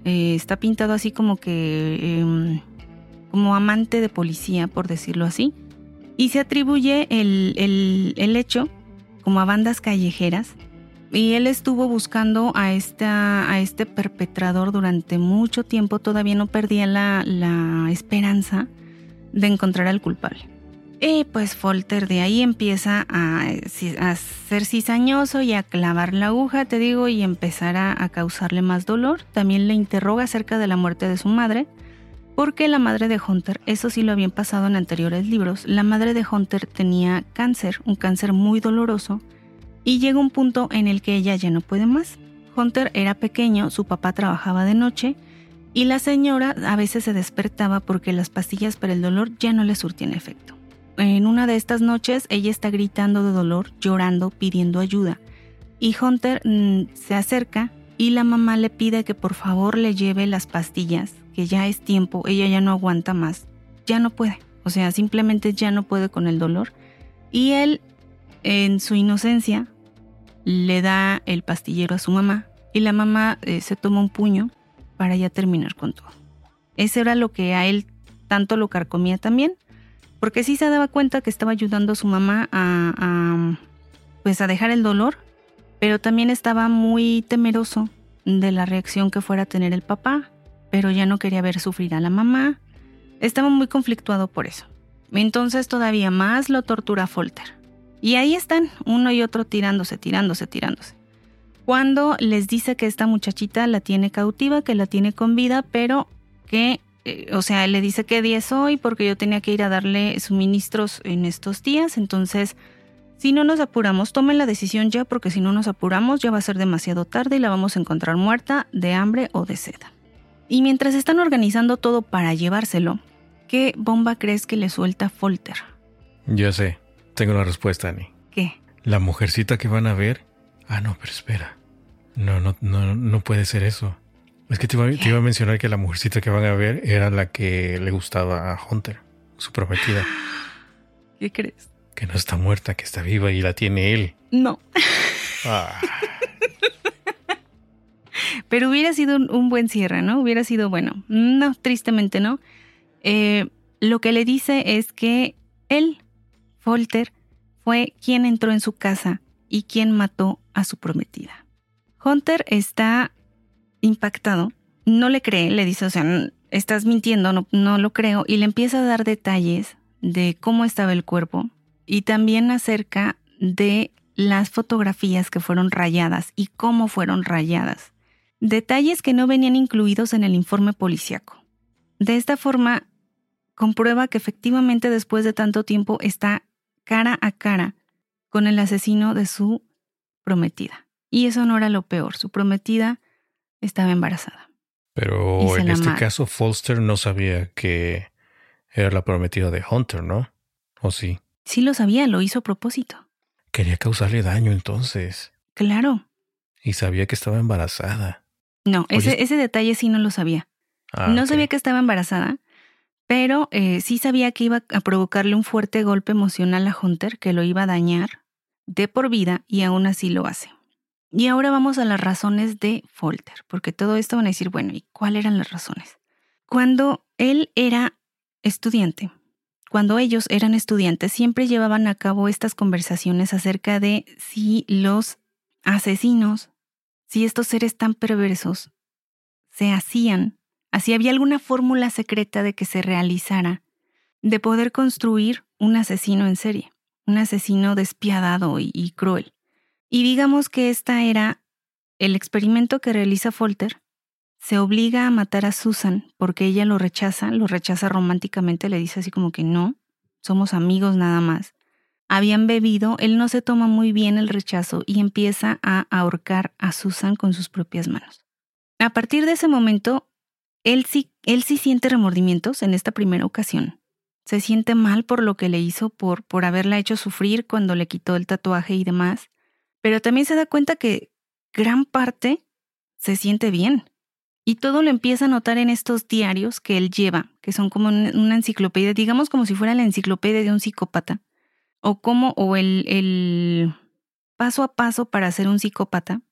Eh, está pintado así como que. Em, como amante de policía, por decirlo así. Y se atribuye el, el, hecho como a bandas callejeras. Y él estuvo buscando a, esta, a este perpetrador durante mucho tiempo. Todavía no perdía la, la esperanza de encontrar al culpable. Y pues Folter de ahí empieza a, ser cizañoso y a clavar la aguja, te digo, y empezará a causarle más dolor. También le interroga acerca de la muerte de su madre, porque la madre de Hunter, eso sí lo habían pasado en anteriores libros, la madre de Hunter tenía cáncer, un cáncer muy doloroso, y llega un punto en el que ella ya no puede más. Hunter era pequeño, su papá trabajaba de noche, y la señora a veces se despertaba porque las pastillas para el dolor ya no le surtían efecto. En una de estas noches ella está gritando de dolor, llorando, pidiendo ayuda. Y Hunter mm, se acerca y la mamá le pide que por favor le lleve las pastillas, que ya es tiempo, ella ya no aguanta más, ya no puede, o sea, simplemente ya no puede con el dolor. Y él, en su inocencia, le da el pastillero a su mamá y la mamá eh, se toma un puño para ya terminar con todo. Eso era lo que a él tanto lo carcomía también, porque sí se daba cuenta que estaba ayudando a su mamá a, pues a dejar el dolor, pero también estaba muy temeroso de la reacción que fuera a tener el papá, pero ya no quería ver sufrir a la mamá. Estaba muy conflictuado por eso. Entonces todavía más lo tortura Folter. Y ahí están, uno y otro tirándose, tirándose, tirándose cuando les dice que esta muchachita la tiene cautiva, que la tiene con vida, pero que, eh, o sea, le dice qué día es hoy porque yo tenía que ir a darle suministros en estos días, entonces... Si no nos apuramos, tomen la decisión ya porque si no nos apuramos ya va a ser demasiado tarde y la vamos a encontrar muerta de hambre o de sed. Y mientras están organizando todo para llevárselo, ¿qué bomba crees que le suelta Folter? Ya sé, tengo la respuesta, Annie. ¿Qué? La mujercita que van a ver Ah, no, pero espera. No, no, no, no puede ser eso. Es que te iba, te iba, a mencionar que la mujercita que van a ver era la que le gustaba a Hunter, su prometida. [gasps] ¿Qué crees? Que no está muerta, que está viva y la tiene él. No. Ah. [laughs] Pero hubiera sido un, buen cierre, ¿no? Hubiera sido bueno. No, tristemente no. Eh, lo que le dice es que él, Folter, fue quien entró en su casa y quien mató a su prometida. Hunter está impactado, no le cree, le dice, o sea, estás mintiendo, no, no lo creo, y le empieza a dar detalles de cómo estaba el cuerpo y también acerca de las fotografías que fueron rayadas y cómo fueron rayadas. Detalles que no venían incluidos en el informe policiaco. De esta forma, comprueba que efectivamente después de tanto tiempo está cara a cara con el asesino de su prometida. Y eso no era lo peor, su prometida estaba embarazada. Pero en este caso Foster no sabía que era la prometida de Hunter, ¿no? ¿O sí? Sí lo sabía, lo hizo a propósito. Quería causarle daño entonces. Claro. Y sabía que estaba embarazada. No, ese, ese, detalle sí no lo sabía. Ah, no sabía que estaba embarazada, pero eh, sí sabía que iba a provocarle un fuerte golpe emocional a Hunter, que lo iba a dañar de por vida y aún así lo hace. Y ahora vamos a las razones de Folter, porque todo esto van a decir, bueno, ¿y cuáles eran las razones? Cuando él era estudiante, cuando ellos eran estudiantes, siempre llevaban a cabo estas conversaciones acerca de si los asesinos, si estos seres tan perversos se hacían, así había alguna fórmula secreta de que se realizara, de poder construir un asesino en serie, un asesino despiadado y, cruel. Y digamos que esta era el experimento que realiza Folter. Se obliga a matar a Susan porque ella lo rechaza, lo rechaza románticamente, le dice así como que no, somos amigos nada más. Habían bebido, él no se toma muy bien el rechazo y empieza a ahorcar a Susan con sus propias manos. A partir de ese momento, él sí, él sí siente remordimientos en esta primera ocasión. Se siente mal por lo que le hizo, por, por haberla hecho sufrir cuando le quitó el tatuaje y demás, pero también se da cuenta que gran parte se siente bien. Y todo lo empieza a notar en estos diarios que él lleva, que son como una enciclopedia, digamos como si fuera la enciclopedia de un psicópata, o como, o el, el paso a paso para ser un psicópata,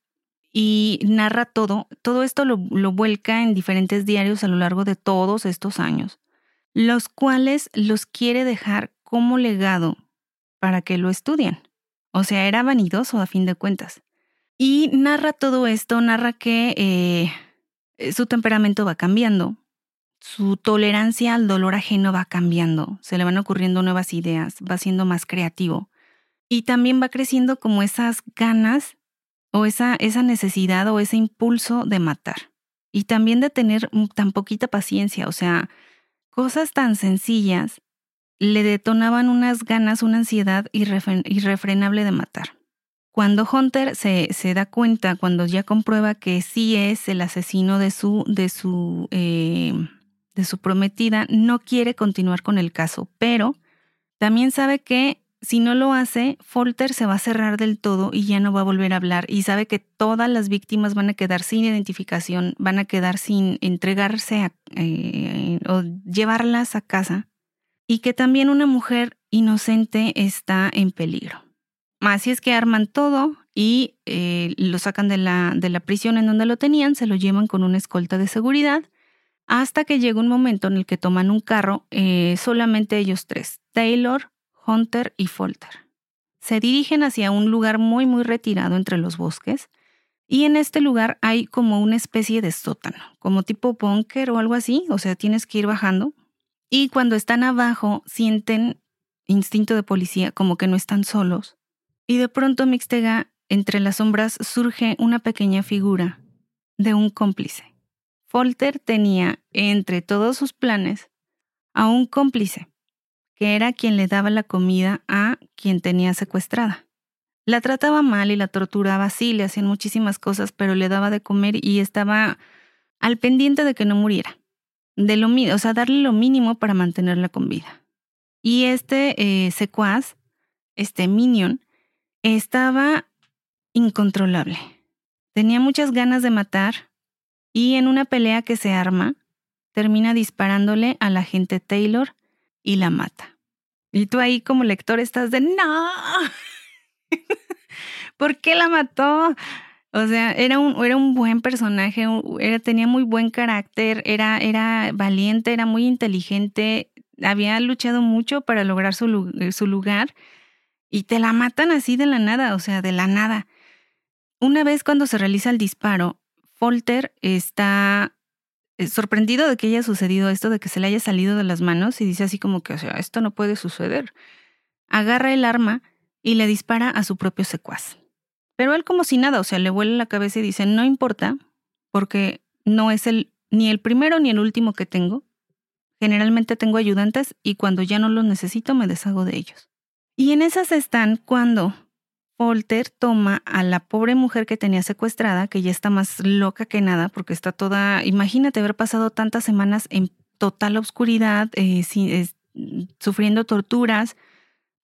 y narra todo. Todo esto lo, lo, vuelca en diferentes diarios a lo largo de todos estos años, los cuales los quiere dejar como legado para que lo estudien. O sea, era vanidoso a fin de cuentas. Y narra todo esto, narra que eh, su temperamento va cambiando, su tolerancia al dolor ajeno va cambiando, se le van ocurriendo nuevas ideas, va siendo más creativo. Y también va creciendo como esas ganas o esa, esa necesidad o ese impulso de matar. Y también de tener tan poquita paciencia, o sea, cosas tan sencillas le detonaban unas ganas, una ansiedad irrefrenable de matar. Cuando Hunter se, se, da cuenta, cuando ya comprueba que sí es el asesino de su, de su, eh, de su prometida, no quiere continuar con el caso, pero también sabe que si no lo hace, Folter se va a cerrar del todo y ya no va a volver a hablar y sabe que todas las víctimas van a quedar sin identificación, van a quedar sin entregarse eh, o llevarlas a casa y que también una mujer inocente está en peligro. Así es que arman todo y eh, lo sacan de la, de la prisión en donde lo tenían, se lo llevan con una escolta de seguridad hasta que llega un momento en el que toman un carro, eh, solamente ellos tres, Taylor, Hunter y Folter. Se dirigen hacia un lugar muy muy retirado entre los bosques y en este lugar hay como una especie de sótano, como tipo búnker o algo así, o sea, tienes que ir bajando y cuando están abajo sienten instinto de policía, como que no están solos. Y de pronto Mixtega, entre las sombras surge una pequeña figura de un cómplice. Folter tenía entre todos sus planes a un cómplice que era quien le daba la comida a quien tenía secuestrada. La trataba mal y la torturaba, sí, le hacían muchísimas cosas, pero le daba de comer y estaba al pendiente de que no muriera. De lo o sea, darle lo mínimo para mantenerla con vida. Y este eh, secuaz, este minion, estaba incontrolable. Tenía muchas ganas de matar y en una pelea que se arma, termina disparándole a la gente Taylor y la mata. Y tú ahí como lector estás de, no, [laughs] ¿por qué la mató? O sea, era un, era un buen personaje, era, tenía muy buen carácter, era, era valiente, era muy inteligente, había luchado mucho para lograr su, su lugar y te la matan así de la nada, o sea, de la nada. Una vez cuando se realiza el disparo, Folter está eh, sorprendido de que haya sucedido esto, de que se le haya salido de las manos y dice así como que, o sea, esto no puede suceder. Agarra el arma y le dispara a su propio secuaz. Pero él como si nada, o sea, le vuela la cabeza y dice, no importa, porque no es el ni el primero ni el último que tengo. Generalmente tengo ayudantes y cuando ya no los necesito me deshago de ellos. Y en esas están cuando Folter toma a la pobre mujer que tenía secuestrada, que ya está más loca que nada, porque está toda, imagínate haber pasado tantas semanas en total oscuridad, eh, sufriendo torturas,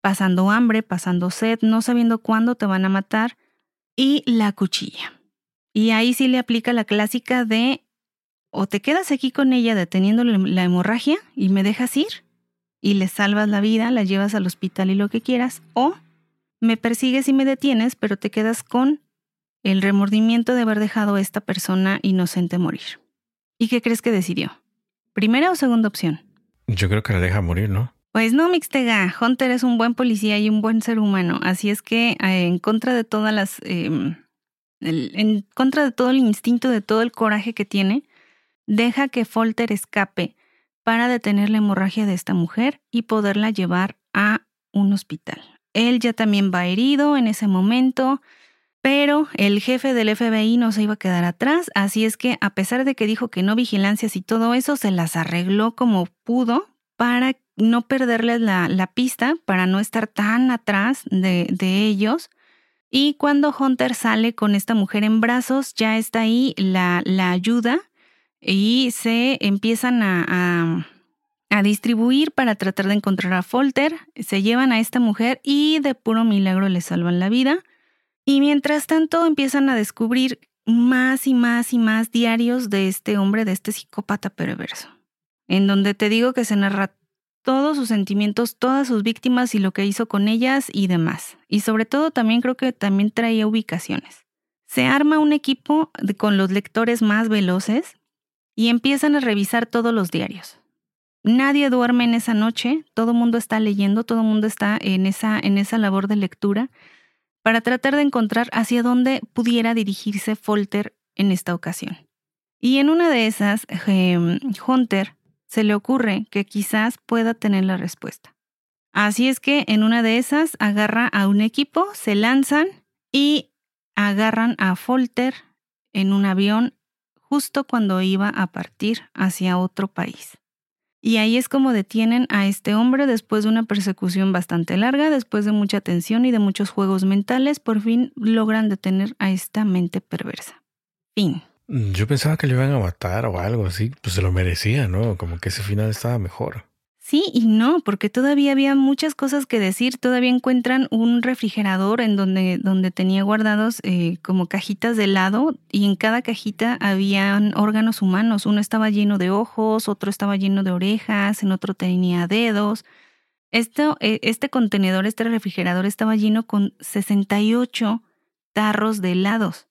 pasando hambre, pasando sed, no sabiendo cuándo te van a matar, y la cuchilla. Y ahí sí le aplica la clásica de o te quedas aquí con ella deteniendo la hemorragia y me dejas ir y le salvas la vida, la llevas al hospital y lo que quieras, o me persigues y me detienes, pero te quedas con el remordimiento de haber dejado a esta persona inocente morir. ¿Y qué crees que decidió? ¿Primera o segunda opción? Yo creo que la deja morir, ¿no? Pues no, Mixtega. Hunter es un buen policía y un buen ser humano, así es que eh, en contra de todas las em, en contra de todo el instinto, de todo el coraje que tiene, deja que Folter escape para detener la hemorragia de esta mujer y poderla llevar a un hospital. Él ya también va herido en ese momento, pero el jefe del FBI no se iba a quedar atrás, así es que a pesar de que dijo que no vigilancias y todo eso, se las arregló como pudo para no perderles la, pista, para no estar tan atrás de, ellos. Y cuando Hunter sale con esta mujer en brazos, ya está ahí la, ayuda y se empiezan a, distribuir para tratar de encontrar a Folter. Se llevan a esta mujer y de puro milagro le salvan la vida. Y mientras tanto empiezan a descubrir más y más y más diarios de este hombre, de este psicópata perverso, en donde te digo que se narra todos sus sentimientos, todas sus víctimas y lo que hizo con ellas y demás. Y sobre todo también creo que también traía ubicaciones. Se arma un equipo con los lectores más veloces y empiezan a revisar todos los diarios. Nadie duerme en esa noche, todo el mundo está leyendo, todo el mundo está en esa, en esa labor de lectura para tratar de encontrar hacia dónde pudiera dirigirse Folter en esta ocasión. Y en una de esas, em, Hunter se le ocurre que quizás pueda tener la respuesta. Así es que en una de esas agarra a un equipo, se lanzan y agarran a Folter en un avión justo cuando iba a partir hacia otro país. Y ahí es como detienen a este hombre después de una persecución bastante larga, después de mucha tensión y de muchos juegos mentales, por fin logran detener a esta mente perversa. Fin. Yo pensaba que le iban a matar o algo así, pues se lo merecía, ¿no? Como que ese final estaba mejor. Sí y no, porque todavía había muchas cosas que decir. Todavía encuentran un refrigerador en donde, donde tenía guardados eh, como cajitas de helado y en cada cajita habían órganos humanos. Uno estaba lleno de ojos, otro estaba lleno de orejas, en otro tenía dedos. Esto, eh, este contenedor, este refrigerador estaba lleno con 68 tarros de helados.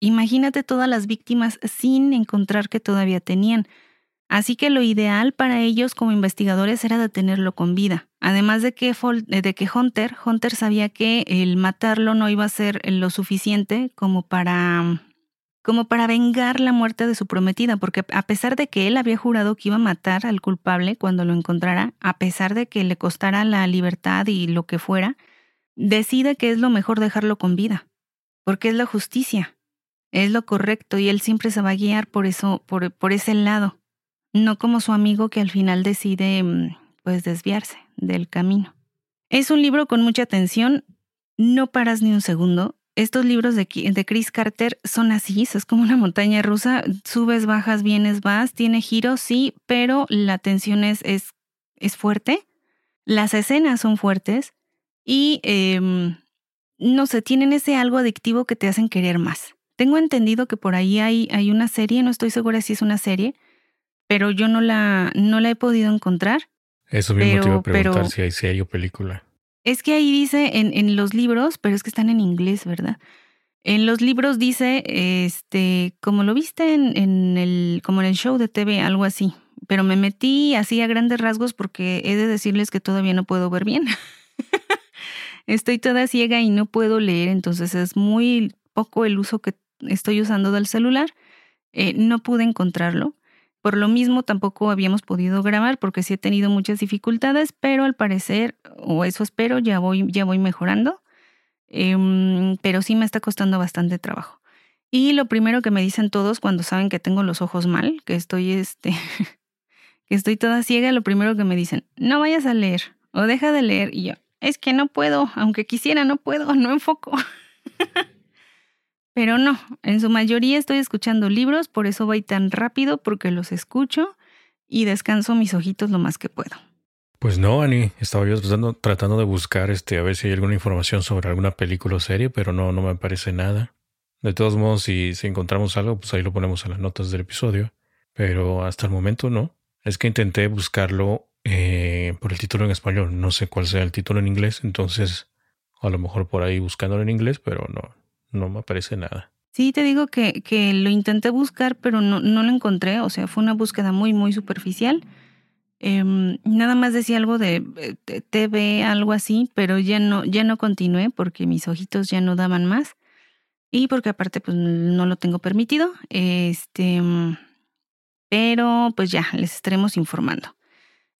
Imagínate todas las víctimas sin encontrar que todavía tenían. Así que lo ideal para ellos como investigadores era detenerlo con vida. Además de que, eh, de que Hunter, Hunter sabía que el matarlo no iba a ser lo suficiente como para como para vengar la muerte de su prometida, porque a pesar de que él había jurado que iba a matar al culpable cuando lo encontrara, a pesar de que le costara la libertad y lo que fuera, decide que es lo mejor dejarlo con vida, porque es la justicia, es lo correcto y él siempre se va a guiar por eso, por, por ese lado no como su amigo que al final decide mm, pues desviarse del camino. Es un libro con mucha tensión, no paras ni un segundo. Estos libros de, Chris Carter son así, es como una montaña rusa, subes, bajas, vienes, vas, tiene giros, sí, pero la tensión es, es, es fuerte, las escenas son fuertes y em, no sé, tienen ese algo adictivo que te hacen querer más. Tengo entendido que por ahí hay, hay una serie, no estoy segura si es una serie, pero yo no la, no la he podido encontrar. Eso mismo te iba a preguntar si hay película. Es que ahí dice en, en los libros, pero es que están en inglés, ¿verdad? En los libros dice, este, como lo viste en, en, el, como en el show de TV, algo así. Pero me metí así a grandes rasgos porque he de decirles que todavía no puedo ver bien. [laughs] estoy toda ciega y no puedo leer, entonces es muy poco el uso que estoy usando del celular. Eh, no pude encontrarlo. Por lo mismo tampoco habíamos podido grabar porque sí he tenido muchas dificultades, pero al parecer, o eso espero, ya voy, ya voy mejorando. Em, pero sí me está costando bastante trabajo. Y lo primero que me dicen todos cuando saben que tengo los ojos mal, que estoy este, [laughs] que estoy toda ciega, lo primero que me dicen, no vayas a leer o deja de leer. Y yo, es que no puedo, aunque quisiera, no puedo, no enfoco. [laughs] Pero no, en su mayoría estoy escuchando libros, por eso voy tan rápido porque los escucho y descanso mis ojitos lo más que puedo. Pues no, Ani, estaba yo tratando, tratando de buscar este, a ver si hay alguna información sobre alguna película o serie, pero no, no me aparece nada. De todos modos, si, encontramos algo, pues ahí lo ponemos en las notas del episodio. Pero hasta el momento no. Es que intenté buscarlo eh, por el título en español. No sé cuál sea el título en inglés, entonces a lo mejor por ahí buscándolo en inglés, pero no, no me aparece nada. Sí, te digo que, que lo intenté buscar, pero no, no, lo encontré. O sea, fue una búsqueda muy, muy superficial. Em, nada más decía algo de, de TV, algo así, pero ya no, ya no continué porque mis ojitos ya no daban más. Y porque aparte pues no lo tengo permitido. Este, pero pues ya, les estaremos informando.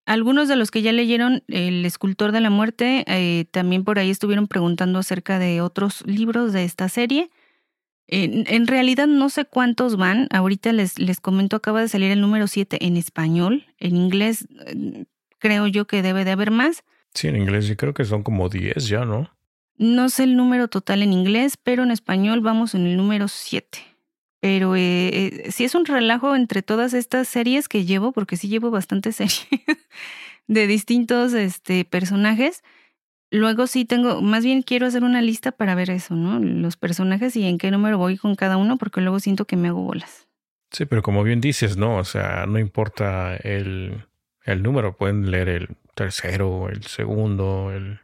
Algunos de los que ya leyeron El escultor de la muerte eh, también por ahí estuvieron preguntando acerca de otros libros de esta serie. En, realidad no sé cuántos van. Ahorita les, les comento, acaba de salir el número 7 en español. En inglés mm, creo yo que debe de haber más. Sí, en inglés yo creo que son como 10 ya, ¿no? No sé el número total en inglés, pero en español vamos en el número 7. Pero eh, eh, sí es un relajo entre todas estas series que llevo, porque sí llevo bastantes [laughs] series de distintos este, personajes. Luego sí tengo, más bien quiero hacer una lista para ver eso, ¿no? Los personajes y en qué número voy con cada uno, porque luego siento que me hago bolas. Sí, pero como bien dices, ¿no? O sea, no importa el, el número, pueden leer el tercero, el segundo, el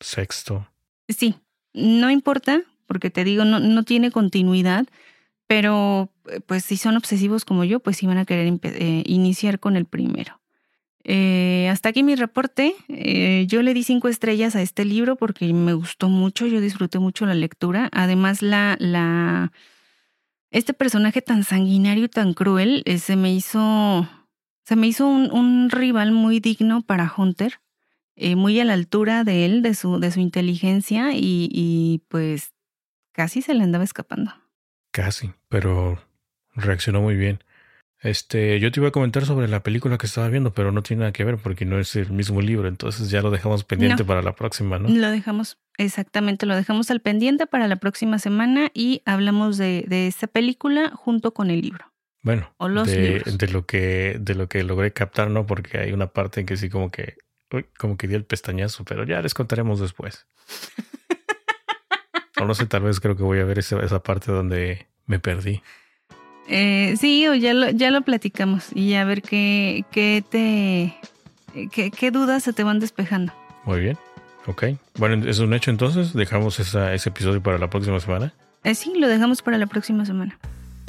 sexto. Sí, no importa, porque te digo, no, no tiene continuidad. Pero, eh, pues si son obsesivos como yo, pues sí van a querer eh, iniciar con el primero. Eh, hasta aquí mi reporte. yo le di cinco estrellas a este libro porque me gustó mucho, yo disfruté mucho la lectura. Además, la, la, este personaje tan sanguinario y tan cruel se me hizo, se me hizo un, rival muy digno para Hunter, muy a la altura de él, de su, de su inteligencia y pues casi se le andaba escapando. Casi, pero reaccionó muy bien. Este, yo te iba a comentar sobre la película que estaba viendo, pero no tiene nada que ver porque no es el mismo libro, entonces ya lo dejamos pendiente para la próxima, ¿no? Lo dejamos, exactamente, lo dejamos al pendiente para la próxima semana y hablamos de, de esa película junto con el libro. Bueno, de, de, lo que de lo que logré captar, ¿no? Porque hay una parte en que sí como que como que dio el pestañazo, pero ya les contaremos después. [laughs] O no sé, tal vez creo que voy a ver esa, esa parte donde me perdí. Eh, sí, o ya lo, ya lo platicamos y a ver qué, qué te. Qué, qué, dudas se te van despejando. Muy bien. Ok. Bueno, es un hecho entonces. Dejamos esa, ese episodio para la próxima semana. Eh, sí, lo dejamos para la próxima semana.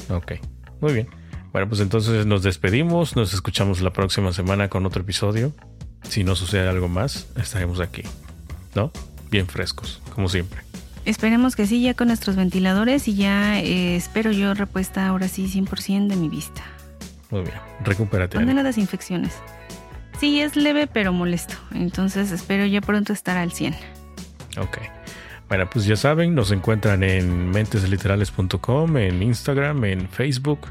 Ok. Muy bien. Bueno, pues entonces nos despedimos. Nos escuchamos la próxima semana con otro episodio. Si no sucede algo más, estaremos aquí. ¿No? Bien frescos, como siempre. Esperemos que sí, ya con nuestros ventiladores y ya eh, espero yo repuesta ahora sí 100% de mi vista. Muy bien, recupérate. de las infecciones. Sí, es leve pero molesto, entonces espero ya pronto estar al 100. Ok. Bueno, pues ya saben, nos encuentran en mentesliterales.com, en Instagram, en Facebook,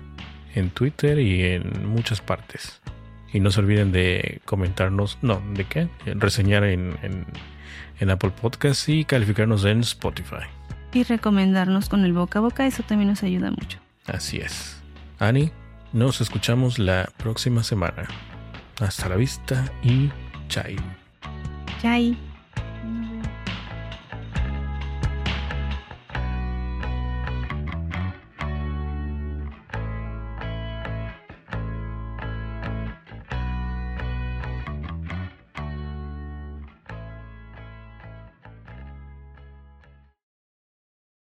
en Twitter y en muchas partes. Y no se olviden de comentarnos, no, ¿de qué? Reseñar en en Apple Podcasts y calificarnos en Spotify. Y recomendarnos con el boca a boca, eso también nos ayuda mucho. Así es. Ani, nos escuchamos la próxima semana. Hasta la vista y chai. Chai.